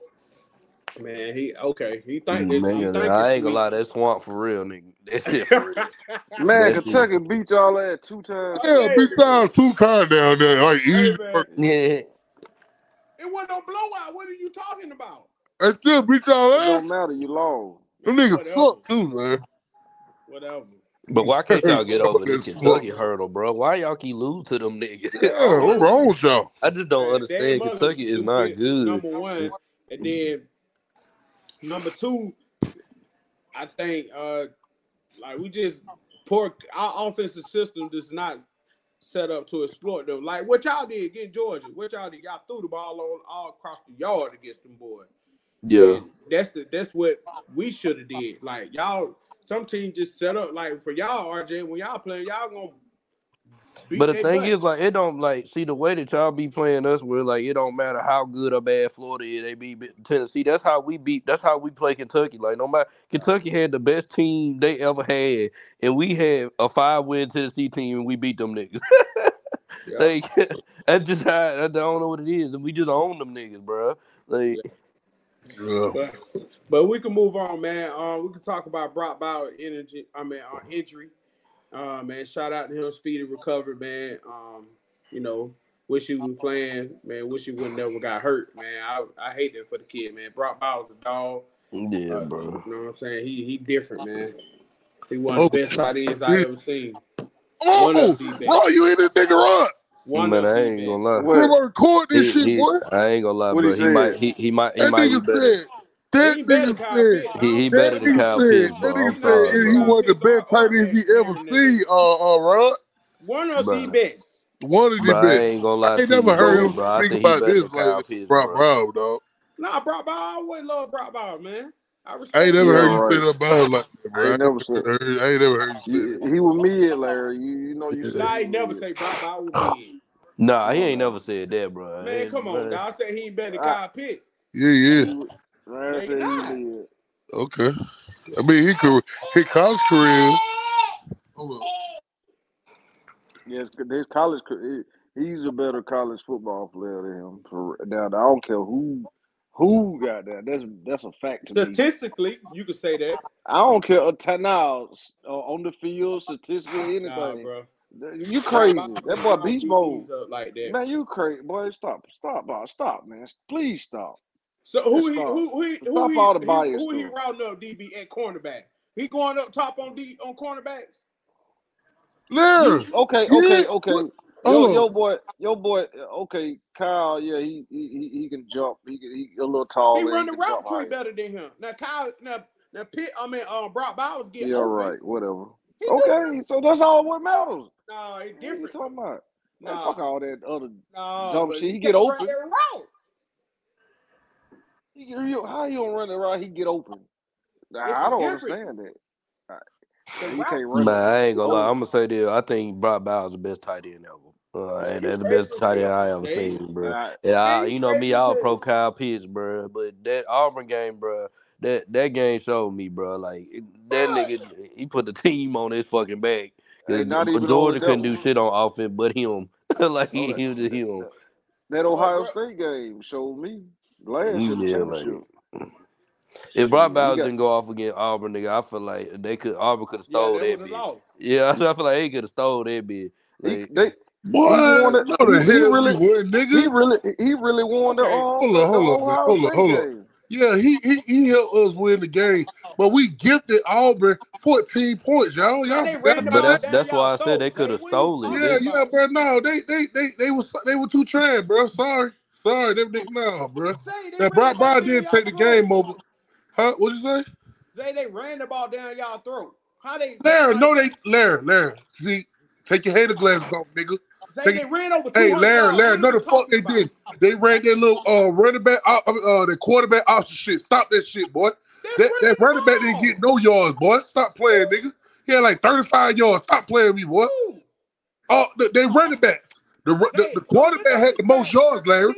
Man, he okay. He think that he think I it's ain't gonna lie, that swamp for real, nigga. That shit for real. Man, That shit. Kentucky beat y'all ass two times. Yeah, Hey, big time two times down there. Like hey easy. man, Yeah. it wasn't no blowout. What are you talking about? They still beat y'all It ass. don't matter. You lost. Them Man, niggas whatever. suck too, man. Whatever. But why can't y'all get over this That's Kentucky fuck. hurdle, bro? Why y'all keep losing to them niggas? Yeah, I don't what's wrong with y'all? I just don't Man, understand. Kentucky is not good. Number one, and then number two, I think uh like we just poor our offensive system does not set up to exploit them. Like what y'all did against Georgia, what y'all did, y'all threw the ball all, all across the yard against them boys. Yeah. And that's the that's what we should have did. Like y'all, some teams just set up like for y'all, RJ, when y'all playing, y'all gonna But the thing butt. is, like, it don't like see the way that y'all be playing us, where like it don't matter how good or bad Florida is, they beat Tennessee. That's how we beat. That's how we play Kentucky. Like, no matter Kentucky had the best team they ever had, and we had a five win Tennessee team, and we beat them niggas. Yeah. like, that's just how I don't know what it is, and we just own them niggas, bro. Like, Yeah. But but we can move on, man. Uh, we can talk about Brock Bowers energy. I mean, uh, injury. Uh, man, shout out to him, speedy recovery, man. Um, you know, wish he was playing, man. Wish he would never got hurt, man. I, I hate that for the kid, man. Brock Bowers a dog. yeah, Uh, bro. you know what I'm saying? He he different, man. He one of Oh, the best tight ends I yeah. ever seen. One Oh, of the best. bro, you in this nigga run. One Man, I ain't gonna best. lie. We're gonna record this He, shit, he, boy. I ain't gonna lie, What bro. he He might, he, he might, he That might nigga better. said, that He nigga Kyle said, He, he don't better that than nigga Kyle said, Pitts, that nigga said, sorry, he bro. Kyle one of the best tight ends he ever better seen, uh, uh, Rod. One of the best. One of the bro, I ain't gonna lie. I lie ain't to never you, heard bro. him Bro, I speak think he about better this than Kyle like Pitts, Brock bro. Brown, dog. Nah, Brock Bowers, I always love Brock Bowers, man. I I ain't never him. Yeah, heard you say that about him like that, I bro. I ain't ain't never said. heard, I ain't never heard you say that. You, he was mid, Larry. You, you know you Yeah. said Nah, he he never say Brock Bowers was mid. Nah, he ain't never said that, bro. Man, come on, dog. I said he ain't better than I, Kyle Pitt. Yeah, yeah. He, was- Larry No, he said he not. mid. Okay. I mean, he could, his college career. Hold on. Yes, his college. career- He's a better college football player than him. For now, I don't care who who got that. That's that's a fact to me. Statistically, you could say that. I don't care uh, t- now uh, on the field, statistically, Nah, anything. bro. You crazy? That boy run beast mode. Like that. Man, you crazy, boy. Stop, stop, boy. Stop, man. Please stop. So who he who who he who Stop he, all the he who he stuff. rounding up DB at cornerback? He going up top on D on cornerbacks. Larry, okay, okay, okay. what- Yo, hold yo, boy, yo, boy. Okay, Kyle. Yeah, he he he, he can jump. He can, he a little tall. He and run he the can route jump tree better than him. Now Kyle, now now Pitt, I mean, um, Brock Bowers getting. Yeah, open. right. Whatever. He do. Okay, so that's all what matters. No, it's What are you different. talking about? Man, Nah. fuck all that other No, dumb shit. He he get can't open. every route. He, get- you- how you don't run it right? He get open. Nah, I don't different. understand that. The He can't run Man. I ain't gonna lie. Oh, I'm gonna say this. I think Brock Bowers the best tight end ever. Uh, and that's the best tight end I I ever seen, bro. Nah, And I, you know me, crazy as all pro. Kyle Pitts, bro. But that Auburn game, bro, that that game showed me, bro. Like that What? nigga, he put the team on his fucking back. Cause Georgia couldn't do shit on offense, but him. like No, he, that he was just him. that, that Ohio State game showed me last year the Yeah, like championship. if Brock Shit, we Bowers got didn't go off against Auburn, nigga, I feel like they could Auburn could have yeah, stole they that would have bitch. lost. Yeah, I feel like they could have stole that bitch. he Like they he Boy, won it. no the He he hell we really wouldn't, he nigga. really he really won the Okay, um Hold on, the hold on, man. Ohio Hold up, State hold up. game. Yeah, he he he helped us win the game, but we gifted Auburn 14 points, y'all. Y'all they forgot ran the But ball that? that's down that's why y'all I said they could Say, have what are you stole it. talking Yeah, This yeah, about? bro. No, they they they they was they were too trash, bro. Sorry, sorry, they, they no, bro. Now Brock Brown did take the game over. Huh? What'd you say? Say they ran the ball down y'all throat. How they Larry, no, they Larry, Larry. See, take your hater glasses off, nigga. Say Take they ran over Hey, Larry. Larry, no, the fuck they about? did. They ran that little uh running back, uh, mean, uh, the quarterback option shit. Stop that shit, boy. That's That that running back didn't get no yards, boy. Stop playing, nigga. He had like 35 yards. Stop playing me, boy. Oh, the, they running backs. The, the the quarterback had the most yards, Larry.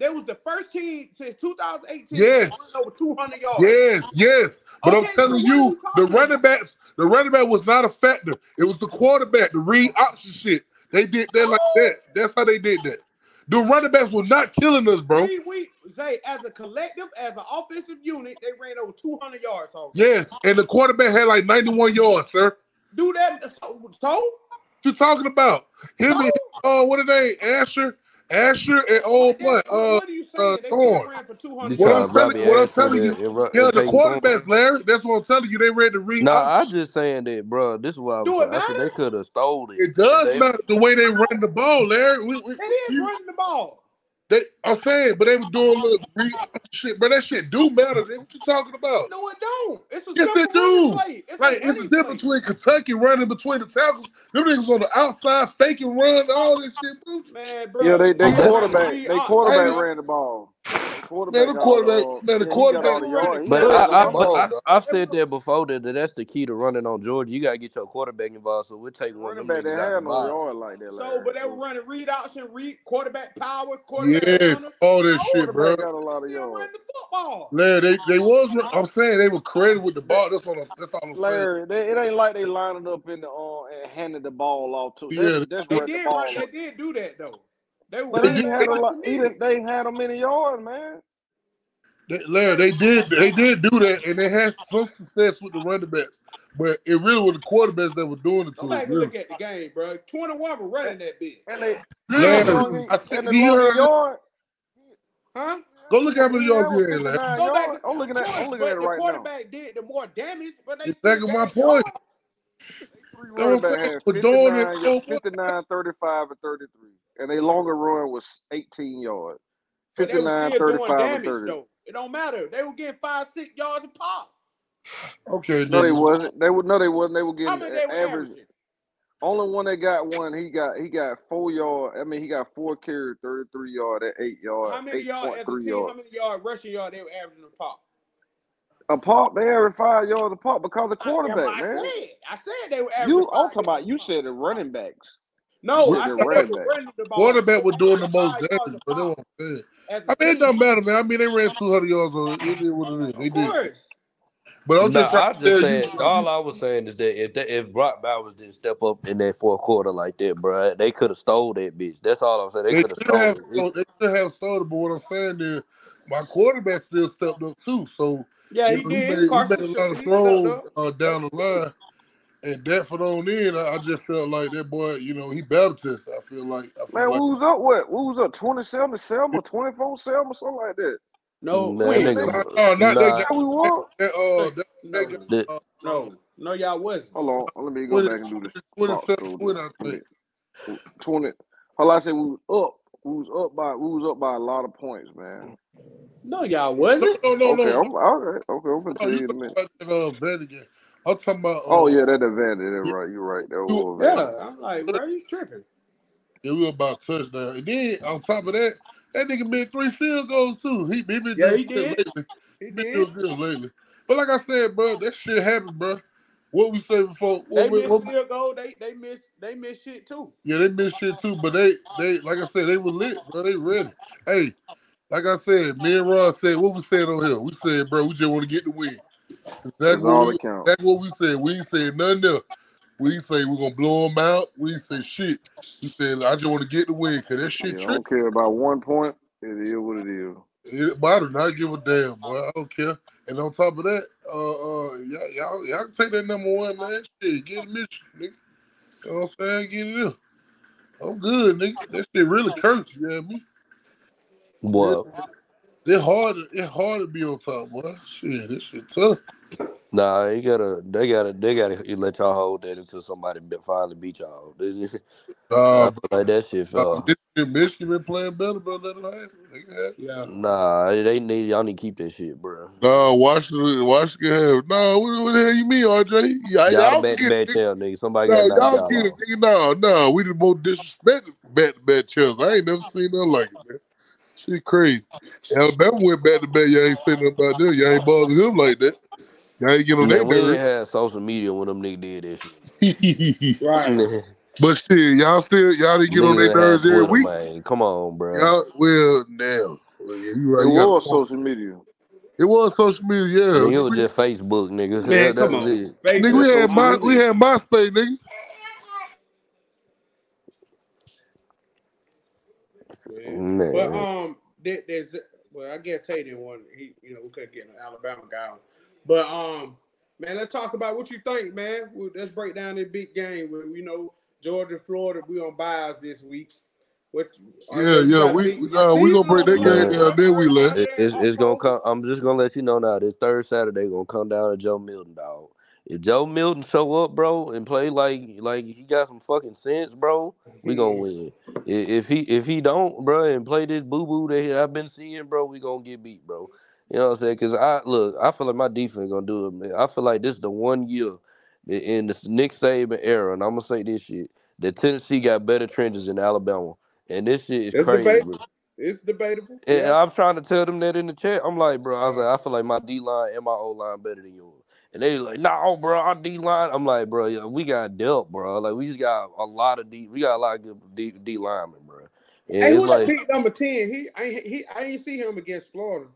They was the first team since 2018 to Yes, over 200 yards. yes, yes. But I'm Okay, so telling you, the running about? backs, the running back was not a factor. It was the quarterback, the read option shit. They did that like Who? that. That's how they did that. The running backs was not killing us, bro. We we say as a collective, as an offensive unit, they ran over 200 yards. So Yes, and the quarterback had like 91 yards, sir. do that. So, so What you talking about? Him so and uh, what are they? Asher, Asher, and what that what? what, Uh, what are you uh, saying? They still for What I'm to telling, what I'm telling you, and, yeah, the Peyton quarterbacks, Larry. That's what I'm telling you. They read the read No, I option. just saying that, bro. This is what I was Do saying. it I said they could have stole it. It does they matter the way they run the ball, Larry. We, we, It is you, running the ball. They, I'm saying, but they were doing a little read shit, but that shit do matter. Nigga. What you talking about? No, it don't. It's a Yes, it do. play. It's a Like it's a running difference play. between Kentucky running between the tackles. Them niggas on the outside faking run, all this shit. Man, Yeah, bro, they they they quarterback they quarterback Ain't it? bro. ran the ball. Man, Quarterback the the quarterback, man, the yeah, he got quarterback. all the They were yards. running He But Larry, I, I, but I, have said that before that, that that's the key to running on Georgia. You gotta get your quarterback involved. So we'll take one of Running them back they niggas out the had no yard like that, so, Larry. but they were running read option, read quarterback power, quarterback Yes, runner. all that shit, bro. quarterback got a they lot of still yards. the football. Larry, they, they was. I'm saying they were creative with the ball. That's what I'm, that's all I'm saying. Larry, it ain't like they lining up in the uh and handed the ball off to. That's Yeah, that's They running did run. ball They did do that though. They were they, he running did- that had a play lot. He didn't. They had him many yards, man. they, Larry, they did. They did do that, and they had some success with the running backs. But it really was the quarterbacks that were doing it Go to us. back and Really, look at the game, bro. 21 were And, running that bitch. and they and the Larry, I said, and the do you heard? yard. Huh? Go look how many He yards had he was had, Larry. Go back. yards. I'm looking at. I'm looking at but it the right now. quarterback did the more damage, but they still Exactly my gained point. yards. Three running I'm back had We're doing it 59, 59, 35, and 33. And their longer run was 18 yards. But they were 59, still 35, and damage 30. though. It don't matter. They were getting five, six yards a pop. Okay, No, they nigga. wasn't. They would no, they wasn't. They were How getting many they were average. averaging? Only one that got one, he got he got four yard. I mean, he got four carry, 33 yard at eight yard, How many eight yards as a team? yard. How many yard rushing yard they were averaging a pop? A pop, they average five yards a pop because of I, that's what quarterback, I man. said. I said they were averaging You, I'm five talking about. You said the running backs. You No, said I the said they running were back. running the ball Quarterback was doing the most damage, a but that's pop what I'm saying. as mean, it team. doesn't matter, man. I mean, they ran 200 yards on it. It is what it is. Of They did. But I'm just trying I just tell you, all I was saying is that if that, if Brock Bowers didn't step up in that fourth quarter like that, bro, they could have stole that bitch. That's all I'm saying. They they could have could stole it. It- they could have started. But what I'm saying is, my quarterback still stepped up too. So Yeah, you he he did. made he made a lot of throws uh, down the line, and that for on in, I, I just felt like that boy. You know, he battle tested. I feel like I Man, feel like we was up what? Who's up 27 to 7 or 24 7 or something like that. No, Man, when? nigga, no, no, not that nah, game. we. That uh, that, No. game, the, uh, No, no, y'all wasn't. Hold on, let me go 20, back and do this. 27 box win. I think. 20. Hold on, I said we was up. We was up by we was up by a lot of points, man. No, y'all wasn't. no, no, Okay, no. I'm all right. Okay, I'm gonna tell you you in a minute. uh, bet again. I'm talking about. Oh Uh, yeah, that advantage. That's you, right. You're right. That you, was advantage. Yeah, I'm like, bro, you tripping? yeah, we were about touchdown. And then on top of that, that nigga made three field goals too. He, he been Yeah, doing he good did. lately. He He been did. doing good lately. But like I said, bro, that shit happened, bro. What we said before? They What we, missed what, field goal. They they missed they missed shit too. yeah, they missed shit too. But they, they, like I said, they were lit, bro. They ready. Hey, like I said, me and Ross said what we said on here. We said, bro, we just want to get the win. That's That's what we. that. That's what we said. We ain't said nothing else. We say we're gonna blow them out. We say shit. We said I just want to get the win because that Yeah, shit I trick. don't care about one point. It is what it is. It, but I do not give a damn, boy. I don't care. And on top of that, uh, uh, y'all, y'all, y'all can take that number one, man. Shit, get it, Mitch, nigga. You know what I'm saying? Get it up. I'm good, nigga. That shit really curse, you know what I mean? It, What? it hard. to- It hard to be on top, boy. Shit, this shit tough. Nah, you gotta, they gotta, they gotta let y'all hold that until somebody be- finally beat y'all. This is- Nah, like that shit nah, fell. Michigan, Michigan been playing better, bro. Let it. They can. Yeah. Nah, they need y'all need to keep that shit, bro. Nah, Washington, Washington have. Nah, what, what the hell you mean, RJ? Yeah, Y'all the y'all back to get back it. champ, nigga. Somebody No, got knocked y'all y'all get it, off. nigga. No, no, we the most disrespected back to back champs. I ain't never seen nothing like it, man. Shit crazy. Alabama went back to back. Y'all ain't saying nothing about them. Y'all ain't bothering them like that. Y'all ain't get on their Man, we ain't nerves. had social media when them niggas did that shit. Right. But shit, y'all still y'all didn't get on their had nerves every week. man. Come on, bro. Y'all well now. Well, yeah, you right. It You was social media. It was social media, yeah. Nigga, it was just Facebook, nigga. Man, That, come that was on. it. nigga, we had my the we had MySpace, nigga. Man. But um, there, there's well, I guess Tate didn't want he, you know, we couldn't get an Alabama guy. on. But um, man, let's talk about what you think, man. Well, Let's break down this big game. Where you know Georgia, Florida, we on buys this week. What Yeah, yeah. We big we- your we gonna season break that game like Man. down. Then we first left. It, it's it's gonna come. I'm just gonna let you know now. This third Saturday gonna come down to Joe Milton, dog. If Joe Milton show up, bro, and play like like he got some fucking sense, bro, we gonna win. If he if he don't, bro, and play this boo boo that I've been seeing, bro, we gonna get beat, bro. You know what I'm saying? Cause I look, I feel like my defense gonna do it, man. I feel like this is the one year in the Nick Saban era, and I'm gonna say this shit, that Tennessee got better trenches than Alabama, and this shit is crazy, debatable. It's debatable. And Yeah. I'm trying to tell them that in the chat. I'm like, bro, I was like, I feel like my D line and my O line better than yours. And they like, no, bro, our D line. I'm like, bro, yeah, we got dealt, bro. Like we just got a lot of D. We got a lot of good D, D linemen, bro. And Hey, who like number ten? He I he I ain't see him against Florida.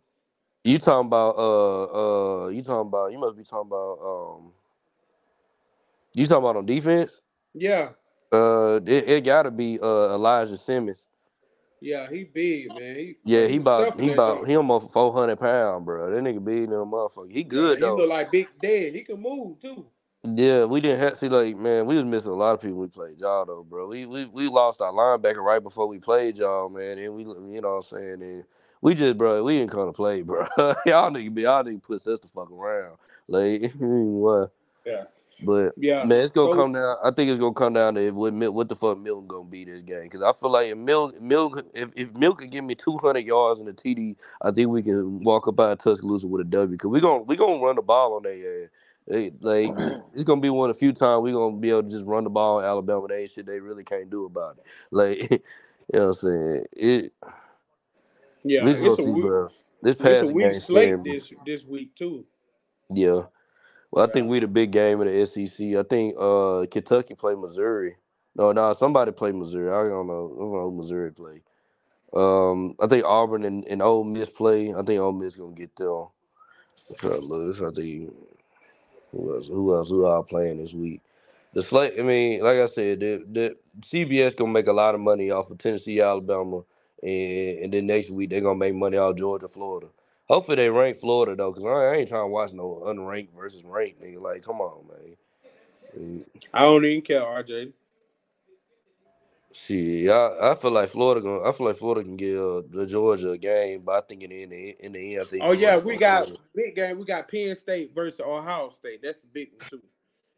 You talking about, uh, uh, you talking about, you must be talking about, um, you talking about on defense. Yeah. Uh, it, it gotta be uh Elijah Simmons. Yeah, he big, man. He Yeah, he about he about he almost four hundred pound, bro. That nigga big than a motherfucker. He Yeah, good he look like Big Dead. He can move too. Yeah, we didn't have see like man, we was missing a lot of people when we played y'all though, bro. We we we lost our linebacker right before we played y'all, man, and we you know what I'm saying, and we just bro, we didn't come to play, bro. y'all nigga be y'all nigga put us the fuck around. Like what? Yeah. But Yeah. man, it's gonna So come down. I think it's gonna come down to if what, Mil- what the fuck Milton gonna be this game. Cause I feel like if Milk Milk if, if Milk can give me two hundred yards in the TD, I think we can walk up by of Tuscaloosa with a W. Cause we gonna we gonna run the ball on their ass. They, like mm-hmm. it's gonna be one of the few times we gonna be able to just run the ball in Alabama. They shit they really can't do about it. Like you know what I'm saying? It yeah, it's a bro. This passing game slate me. this this week too. Yeah. Well, I think we the big game of the SEC. I think uh Kentucky play Missouri. No, no, somebody play Missouri. I don't know. I don't know who Missouri play. Um, I think Auburn and, and Ole Miss play. I think Ole Miss is gonna get them. I'm trying to look. This I think who else? Who else? Who are playing this week? The slate. I mean, like I said, the, the CBS gonna make a lot of money off of Tennessee, Alabama, and and then next week they're gonna make money off Georgia, Florida. Hopefully they rank Florida though, cause I, ain't trying to watch no unranked versus ranked nigga. Like, come on, man. And I don't even care, RJ. See, I, I feel like Florida gonna, I feel like Florida can give uh, the Georgia a game, but I think in the in the, in the end, I think Oh yeah, we got win. big game. We got Penn State versus Ohio State. That's the big one too.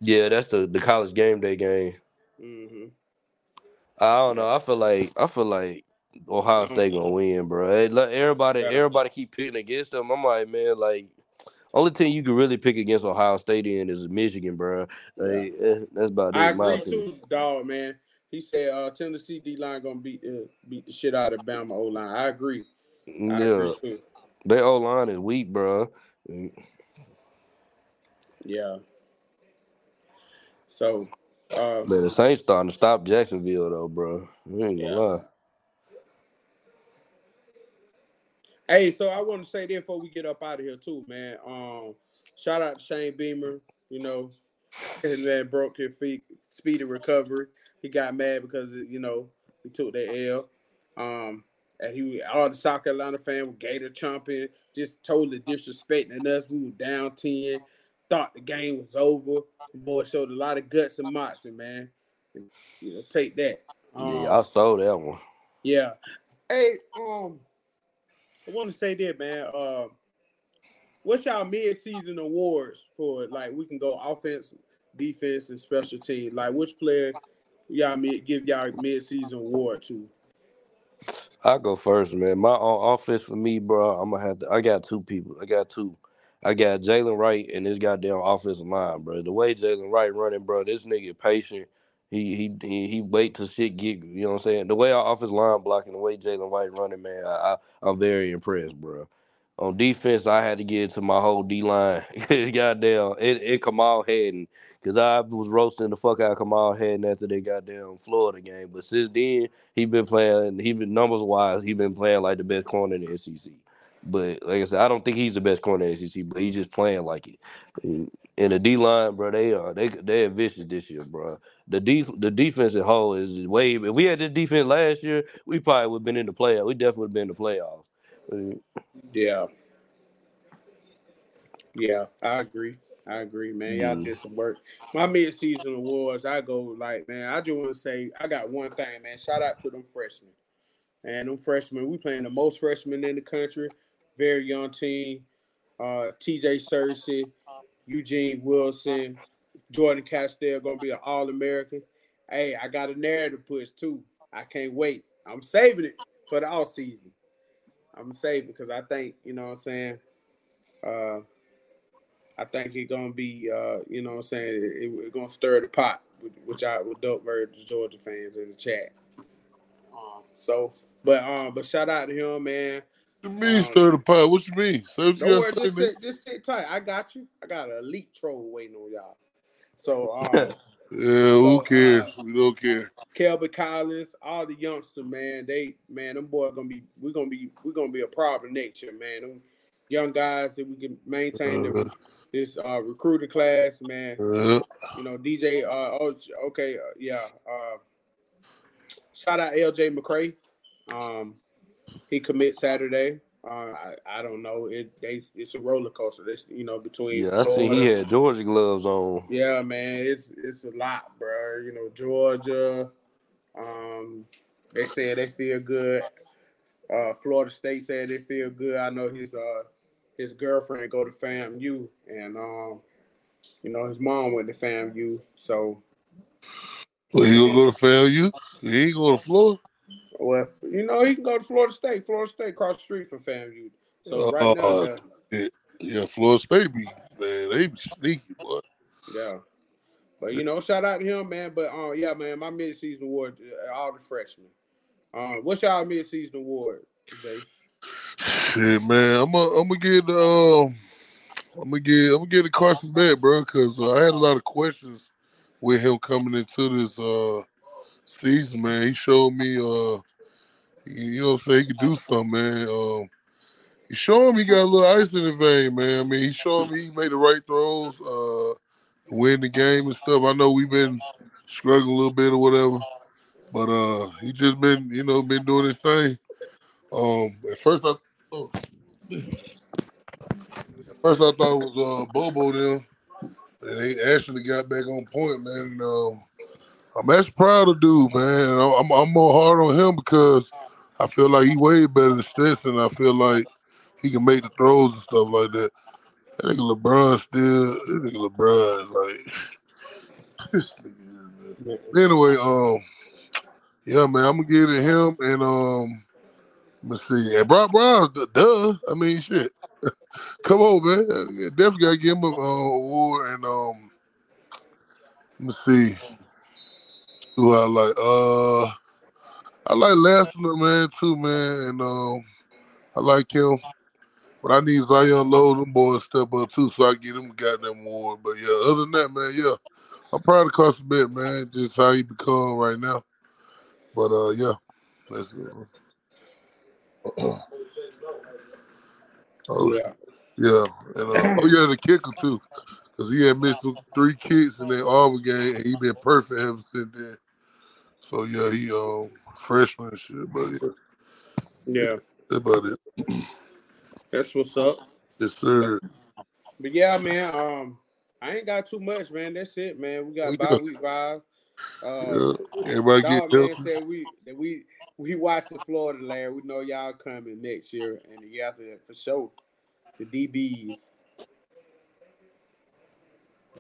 Yeah, that's the the college game day game. hmm I don't know. I feel like I feel like Ohio Um, State gonna win, bro. Hey, look, everybody yeah. everybody keep picking against them. I'm like, man, like only team you can really pick against Ohio State in is Michigan, bro. Yeah. Eh, that's about it, I agree too, dog, man. He said uh, Tennessee D line gonna beat the beat the shit out of Bama O line. I agree. I Yeah, too. their O line is weak, bro. Yeah. So, uh, Man, the Saints starting to stop Jacksonville though, bro. I ain't yeah. gonna lie. Hey, so I want to say before we get up out of here too, man. Um, shout out to Shane Beamer. You know, his man broke his feet, speedy recovery. He got mad because you know he took the L. Um, and he all the South Carolina fan were Gator chomping, just totally disrespecting us. We were down ten, thought the game was over. The boy showed a lot of guts and moxie, man. You know, take that. Yeah, Um, I stole that one. yeah. Hey, um, I want to say that, man. Uh, what's y'all mid-season awards for? Like, we can go offense, defense, and special team. Like, which player y'all mid, give y'all mid-season award to? I go first, man. My offense for me, bro. I'm gonna have to. I got two people. I got two. I got Jaylen Wright and this goddamn offensive line, bro. The way Jaylen Wright running, bro. This nigga patient. He he he, wait till shit get. You know what I'm saying? The way our offensive line blocking, the way Jalen White running, man. I, I I'm very impressed, bro. On defense, I had to get it to my whole D line. goddamn, and, and Kamal Hadden. Cause I was roasting the fuck out of Kamal Hadden after that goddamn Florida game. But since then, he been playing. He been numbers wise. He been playing like the best corner in the SEC. But like I said, I don't think he's the best corner in the SEC. But he's just playing like it. And the D line, bro, they are they they're vicious this year, bro. The def, the defense at whole is way. If we had this defense last year, we probably would have been in the playoff. We definitely would have been in the playoffs. Yeah, yeah, I agree. I agree, man. Y'all Yeah. did some work. My mid-season awards, I go like, man. I just want to say, I got one thing, man. Shout out to them freshmen. And them freshmen, we playing the most freshmen in the country. Very young team. Uh, TJ Searcy, Eugene Wilson, Jordan Castell gonna be an All American. Hey, I got a narrative push too. I can't wait. I'm saving it for the off season. I'm saving because I think you know what I'm saying. Uh, I think it's gonna be uh, you know what I'm saying. It, it- it's gonna stir the pot, which I with dope very the Georgia fans in the chat. Um, so, but um, but shout out to him, man. What you mean Um, stir the pot? What you mean? Don't worry, just sit, just sit tight. I got you. I got an elite troll waiting on y'all. So, um, Yeah, who so cares? uh, We don't care. Kelby Collins, all the youngster man, they man, them boys gonna be we're gonna be we're gonna be a problem next year, man. Them young guys that we can maintain Uh, the, this uh recruiting class, man. uh, You know, DJ uh oh okay, uh, yeah. Uh shout out LJ McCray. Um he commit Saturday. Uh, I, I don't know. It they it's a roller coaster. This you know between Yeah, I seen he had Georgia gloves on. Yeah, man, it's it's a lot, bro. You know, Georgia. Um, they said they feel good. Uh, Florida State said they feel good. I know his uh his girlfriend go to FAMU, and um, you know his mom went to FAMU. So, well, he gonna go to FAMU? He ain't going to Florida? Well, you know he can go to Florida State. Florida State across the street from FAMU. So right now, Uh, the, yeah, Florida State be, man, they be sneaky, boy. yeah. But you know, shout out to him, man. But uh, yeah, man, my mid-season award, uh, all the freshmen. Um, what's y'all mid-season award, Zay? Shit, man, I'm gonna I'm gonna get um I'm gonna get I'm gonna get the Carson Beck, bro, because uh, I had a lot of questions with him coming into this uh season, man. He showed me uh you know what I'm he could do something, man. Um he showed me he got a little ice in the vein, man. I mean, he showed me he made the right throws, uh win the game and stuff. I know we've been struggling a little bit or whatever, but uh he just been, you know, been doing his thing. Um at first I oh, at first I thought it was uh Bobo them. And they actually got back on point, man. And, um, I'm actually proud of dude, man. I'm I'm- more hard on him because I feel like he way better than Stetson. I feel like he can make the throws and stuff like that. That nigga LeBron still, that nigga LeBron like. Anyway, um, yeah, man, I'm gonna give it to him and um, let's see, and Brock Bowers, duh. I mean, shit. Come on, man. Definitely gotta give him a uh, award and um, let's see who I like. Uh, I like Lassiter, man, too, man, and um, I like him. But I need Zion Logue, them boys step up too, so I get them goddamn award. But yeah, other than that, man, yeah, I'm proud of Carson Beck, man, just how he become right now. But uh, yeah, that's it. oh Yeah. yeah, and uh, oh yeah, the kicker too, because he had missed three kicks in that Auburn game, and he been perfect ever since then. So yeah, he um freshman and shit, but yeah, Yeah. that's about it. That's what's up. Yes, sir. But yeah, man. Um, I ain't got too much, man. That's it, man. We got Yeah. bye week five. Uh, Yeah, everybody get man healthy. said we that we we watching Florida land. We know y'all coming next year and the year after that for sure. The DBs.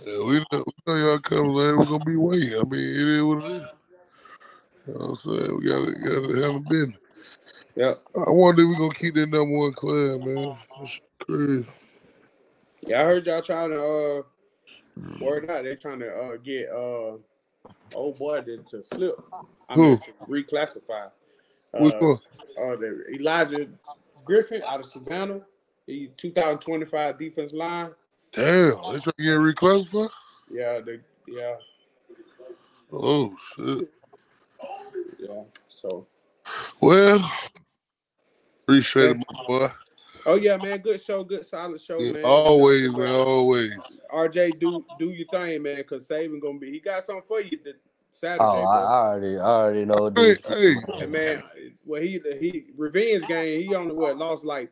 Yeah, we know, we know y'all coming, man. We're gonna be waiting. I mean, it is what it is. You know what I'm saying? We gotta gotta have a business. Yeah. I wonder if we're gonna keep that number one class, man. That's crazy. Yeah, I heard y'all trying to uh word out. They're trying to uh get uh old boy to, to flip. I mean to reclassify. Which Uh, one? uh the Elijah Griffin out of Savannah. He 2025 defense line. Damn, they trying to get reclassified? Yeah, the yeah, Oh shit. Yeah. So Well, appreciate it, my boy. oh yeah, man, good show, good solid show, Yeah, man. always, man, always. RJ, do do your thing, man, cause Saban gonna be he got something for you the Saturday, Oh, I, bro. I already, I already know. Hey, Dude, hey, And man, well he he revenge game, he only what lost like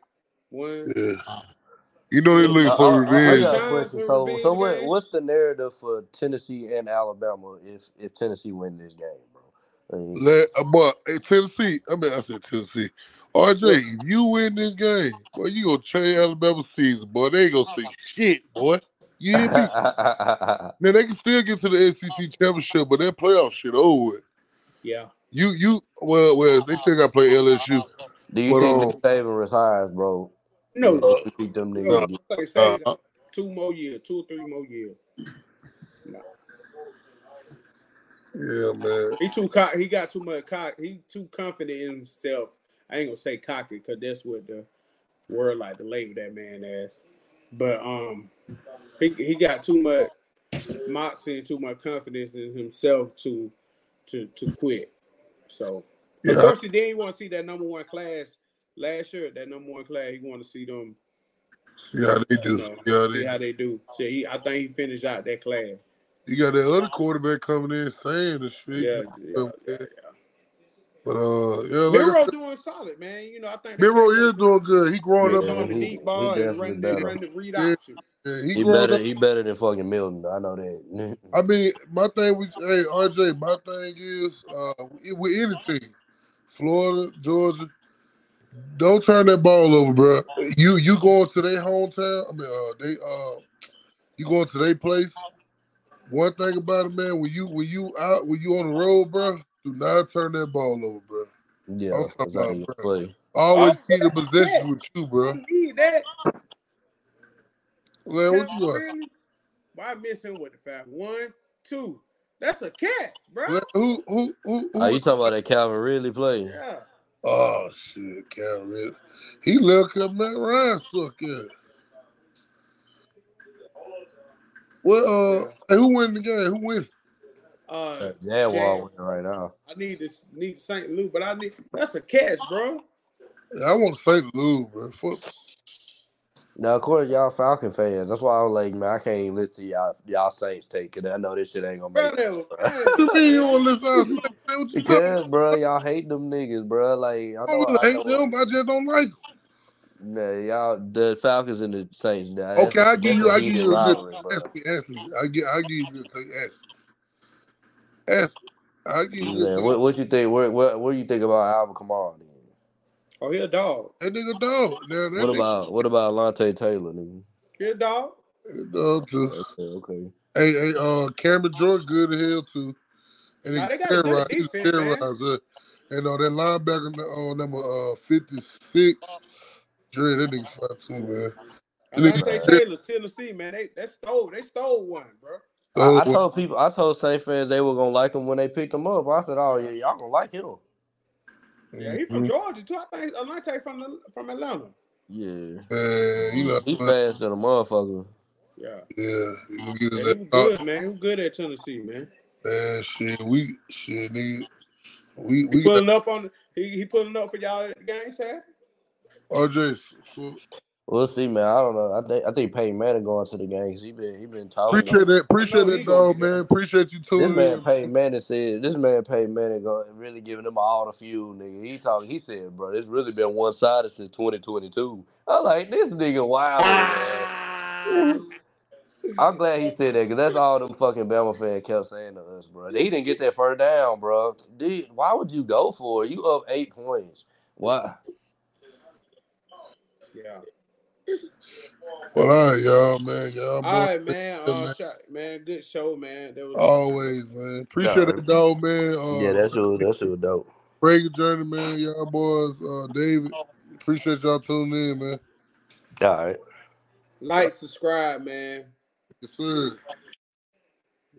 one yeah. You know they looking I, for I, I revenge. got a Times question. So, revenge so what, what's the narrative for Tennessee and Alabama if if Tennessee win this game, bro? I mean, Let, uh, but hey, Tennessee, I mean, I said Tennessee. RJ, if you win this game, boy, you gonna change Alabama season, boy. They ain't gonna see shit, boy. You hear me? Now they can still get to the SEC championship, but that playoff shit over. with. Yeah. You, you, well, well, they still got to play LSU. Do you But, think um, Nick Saban retires, bro? No, If we beat them no, niggas again? like Uh, two more years, two or three more years. Yeah, man. He too co- he got too much cock. He too confident in himself. I ain't gonna say cocky because that's what the word like to label that man as. But um, he he got too much moxie and too much confidence in himself to to to quit. So of Yeah, course he didn't want to see that number one class last year. That number one class, he want to see them. yeah, they You do. know, Yeah, see they. how they do. So he, I think he finished out that class. You got that other quarterback coming in saying the shit. Yeah, yeah, yeah. yeah. But uh, yeah, like Milroe said, doing solid, man. You know, I think Milroe is doing good. He growing up. Yeah, throwing the he- deep ball and running, better. running the read Yeah. out you. Yeah, he, He better, up. he better than fucking Milton. I know that. I mean, my thing with hey RJ, my thing is uh with any team, Florida, Georgia, don't turn that ball over, bro. You you going to their hometown? I mean, uh, they uh, you going to their place? One thing about it, man, when you when you out when you on the road, bro, do not turn that ball over, bro. yeah, I'm talking about, bro. play. Always Oh, keep the that's possession with you, bro. You need that. Man, what you got? Really? Why miss him with the fact? One, two. That's a catch, bro. Man, who who who Are who? Oh, you talking about that Calvin really play? Yeah. Oh shit, Calvin. He look up Matt Ryan suck at. Well, uh, Yeah. who win the game? Who win? Uh, That Jaguar Jam. winning right now. I need this need St. Louis, but I need that's a catch, bro. Yeah, I want St. Louis, Lou, bro. Fuck. Now, of course, y'all Falcon fans. That's why I was like, man, I can't even listen to y'all y'all Saints take it. I know this shit ain't gonna Bro, make that sense. bro. You mean you want to listen to us say? What you talking Because, bro, y'all hate them niggas, bro. Like, I I don't I hate know. them. I just don't like them. Nah, y'all, the Falcons and the Saints. Nah, that's, Okay, I give that's you, a I give you a good rivalry, bro. ask me, ask me. I get, I give you a good take. Ask me. Ask me. I give you Yeah, good what time. what you think? What what what do you think about Alvin Kamara? Then? Oh, he a dog. That nigga dog. Now that What nigga about what about Lante Taylor? Nigga? He a dog. dog too. Okay, okay. Hey, hey, uh, Cameron Jordan good as hell too. And Nah, he a good terrorized. He defense, man. terrorized. Uh, and uh, that linebacker on number uh fifty six, Dre, that nigga fine too, man. That nigga Alontae Taylor, Tennessee, man. They they stole they stole one, bro. I, I told people, I told Saint fans they were gonna like him when they picked him up. I said, "Oh yeah, y'all gonna like him." Yeah, he from mhm. Georgia too. I think Alontae from the, from Atlanta. Yeah, Man, you know, he man, fast than a motherfucker. Yeah, yeah, he gonna get yeah his he ass was out. good, man. He was good at Tennessee, man. Man, shit, we shit, nigga, we He we got pulling up on he he pulling up for y'all at the game, Sam. RJ. So, We'll see, man. I don't know. I think I think Peyton Manning going to the game because he been he been talking. appreciate that, appreciate know he that, dog, be there. man. Appreciate you too. This man in. Peyton Manning said this man Peyton Manning going really giving them all the fuel, nigga. He talking. He said, bro, it's really been one sided since 2022. I was like, this nigga wild. I'm glad he said that because that's all them fucking Bama fans kept saying to us, bro. He didn't get that first down, bro. Dude, why would you go for it? You up eight points. Why? Yeah. Well, all right, y'all, man, y'all, All boy, right, man. yeah, Uh, man. shot, man. Good show, man. That was always, man. Appreciate Nah, that, dog, man. yeah, Uh, that's your that's your dope. Breaking Journey, man. Y'all boys, uh, David. Appreciate y'all tuning in, man. All right. like, subscribe, man. Yes, sir.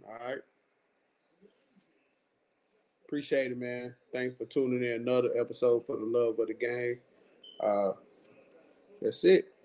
All right. Appreciate it, man. Thanks for tuning in. Another episode for the love of the game. Uh, that's it.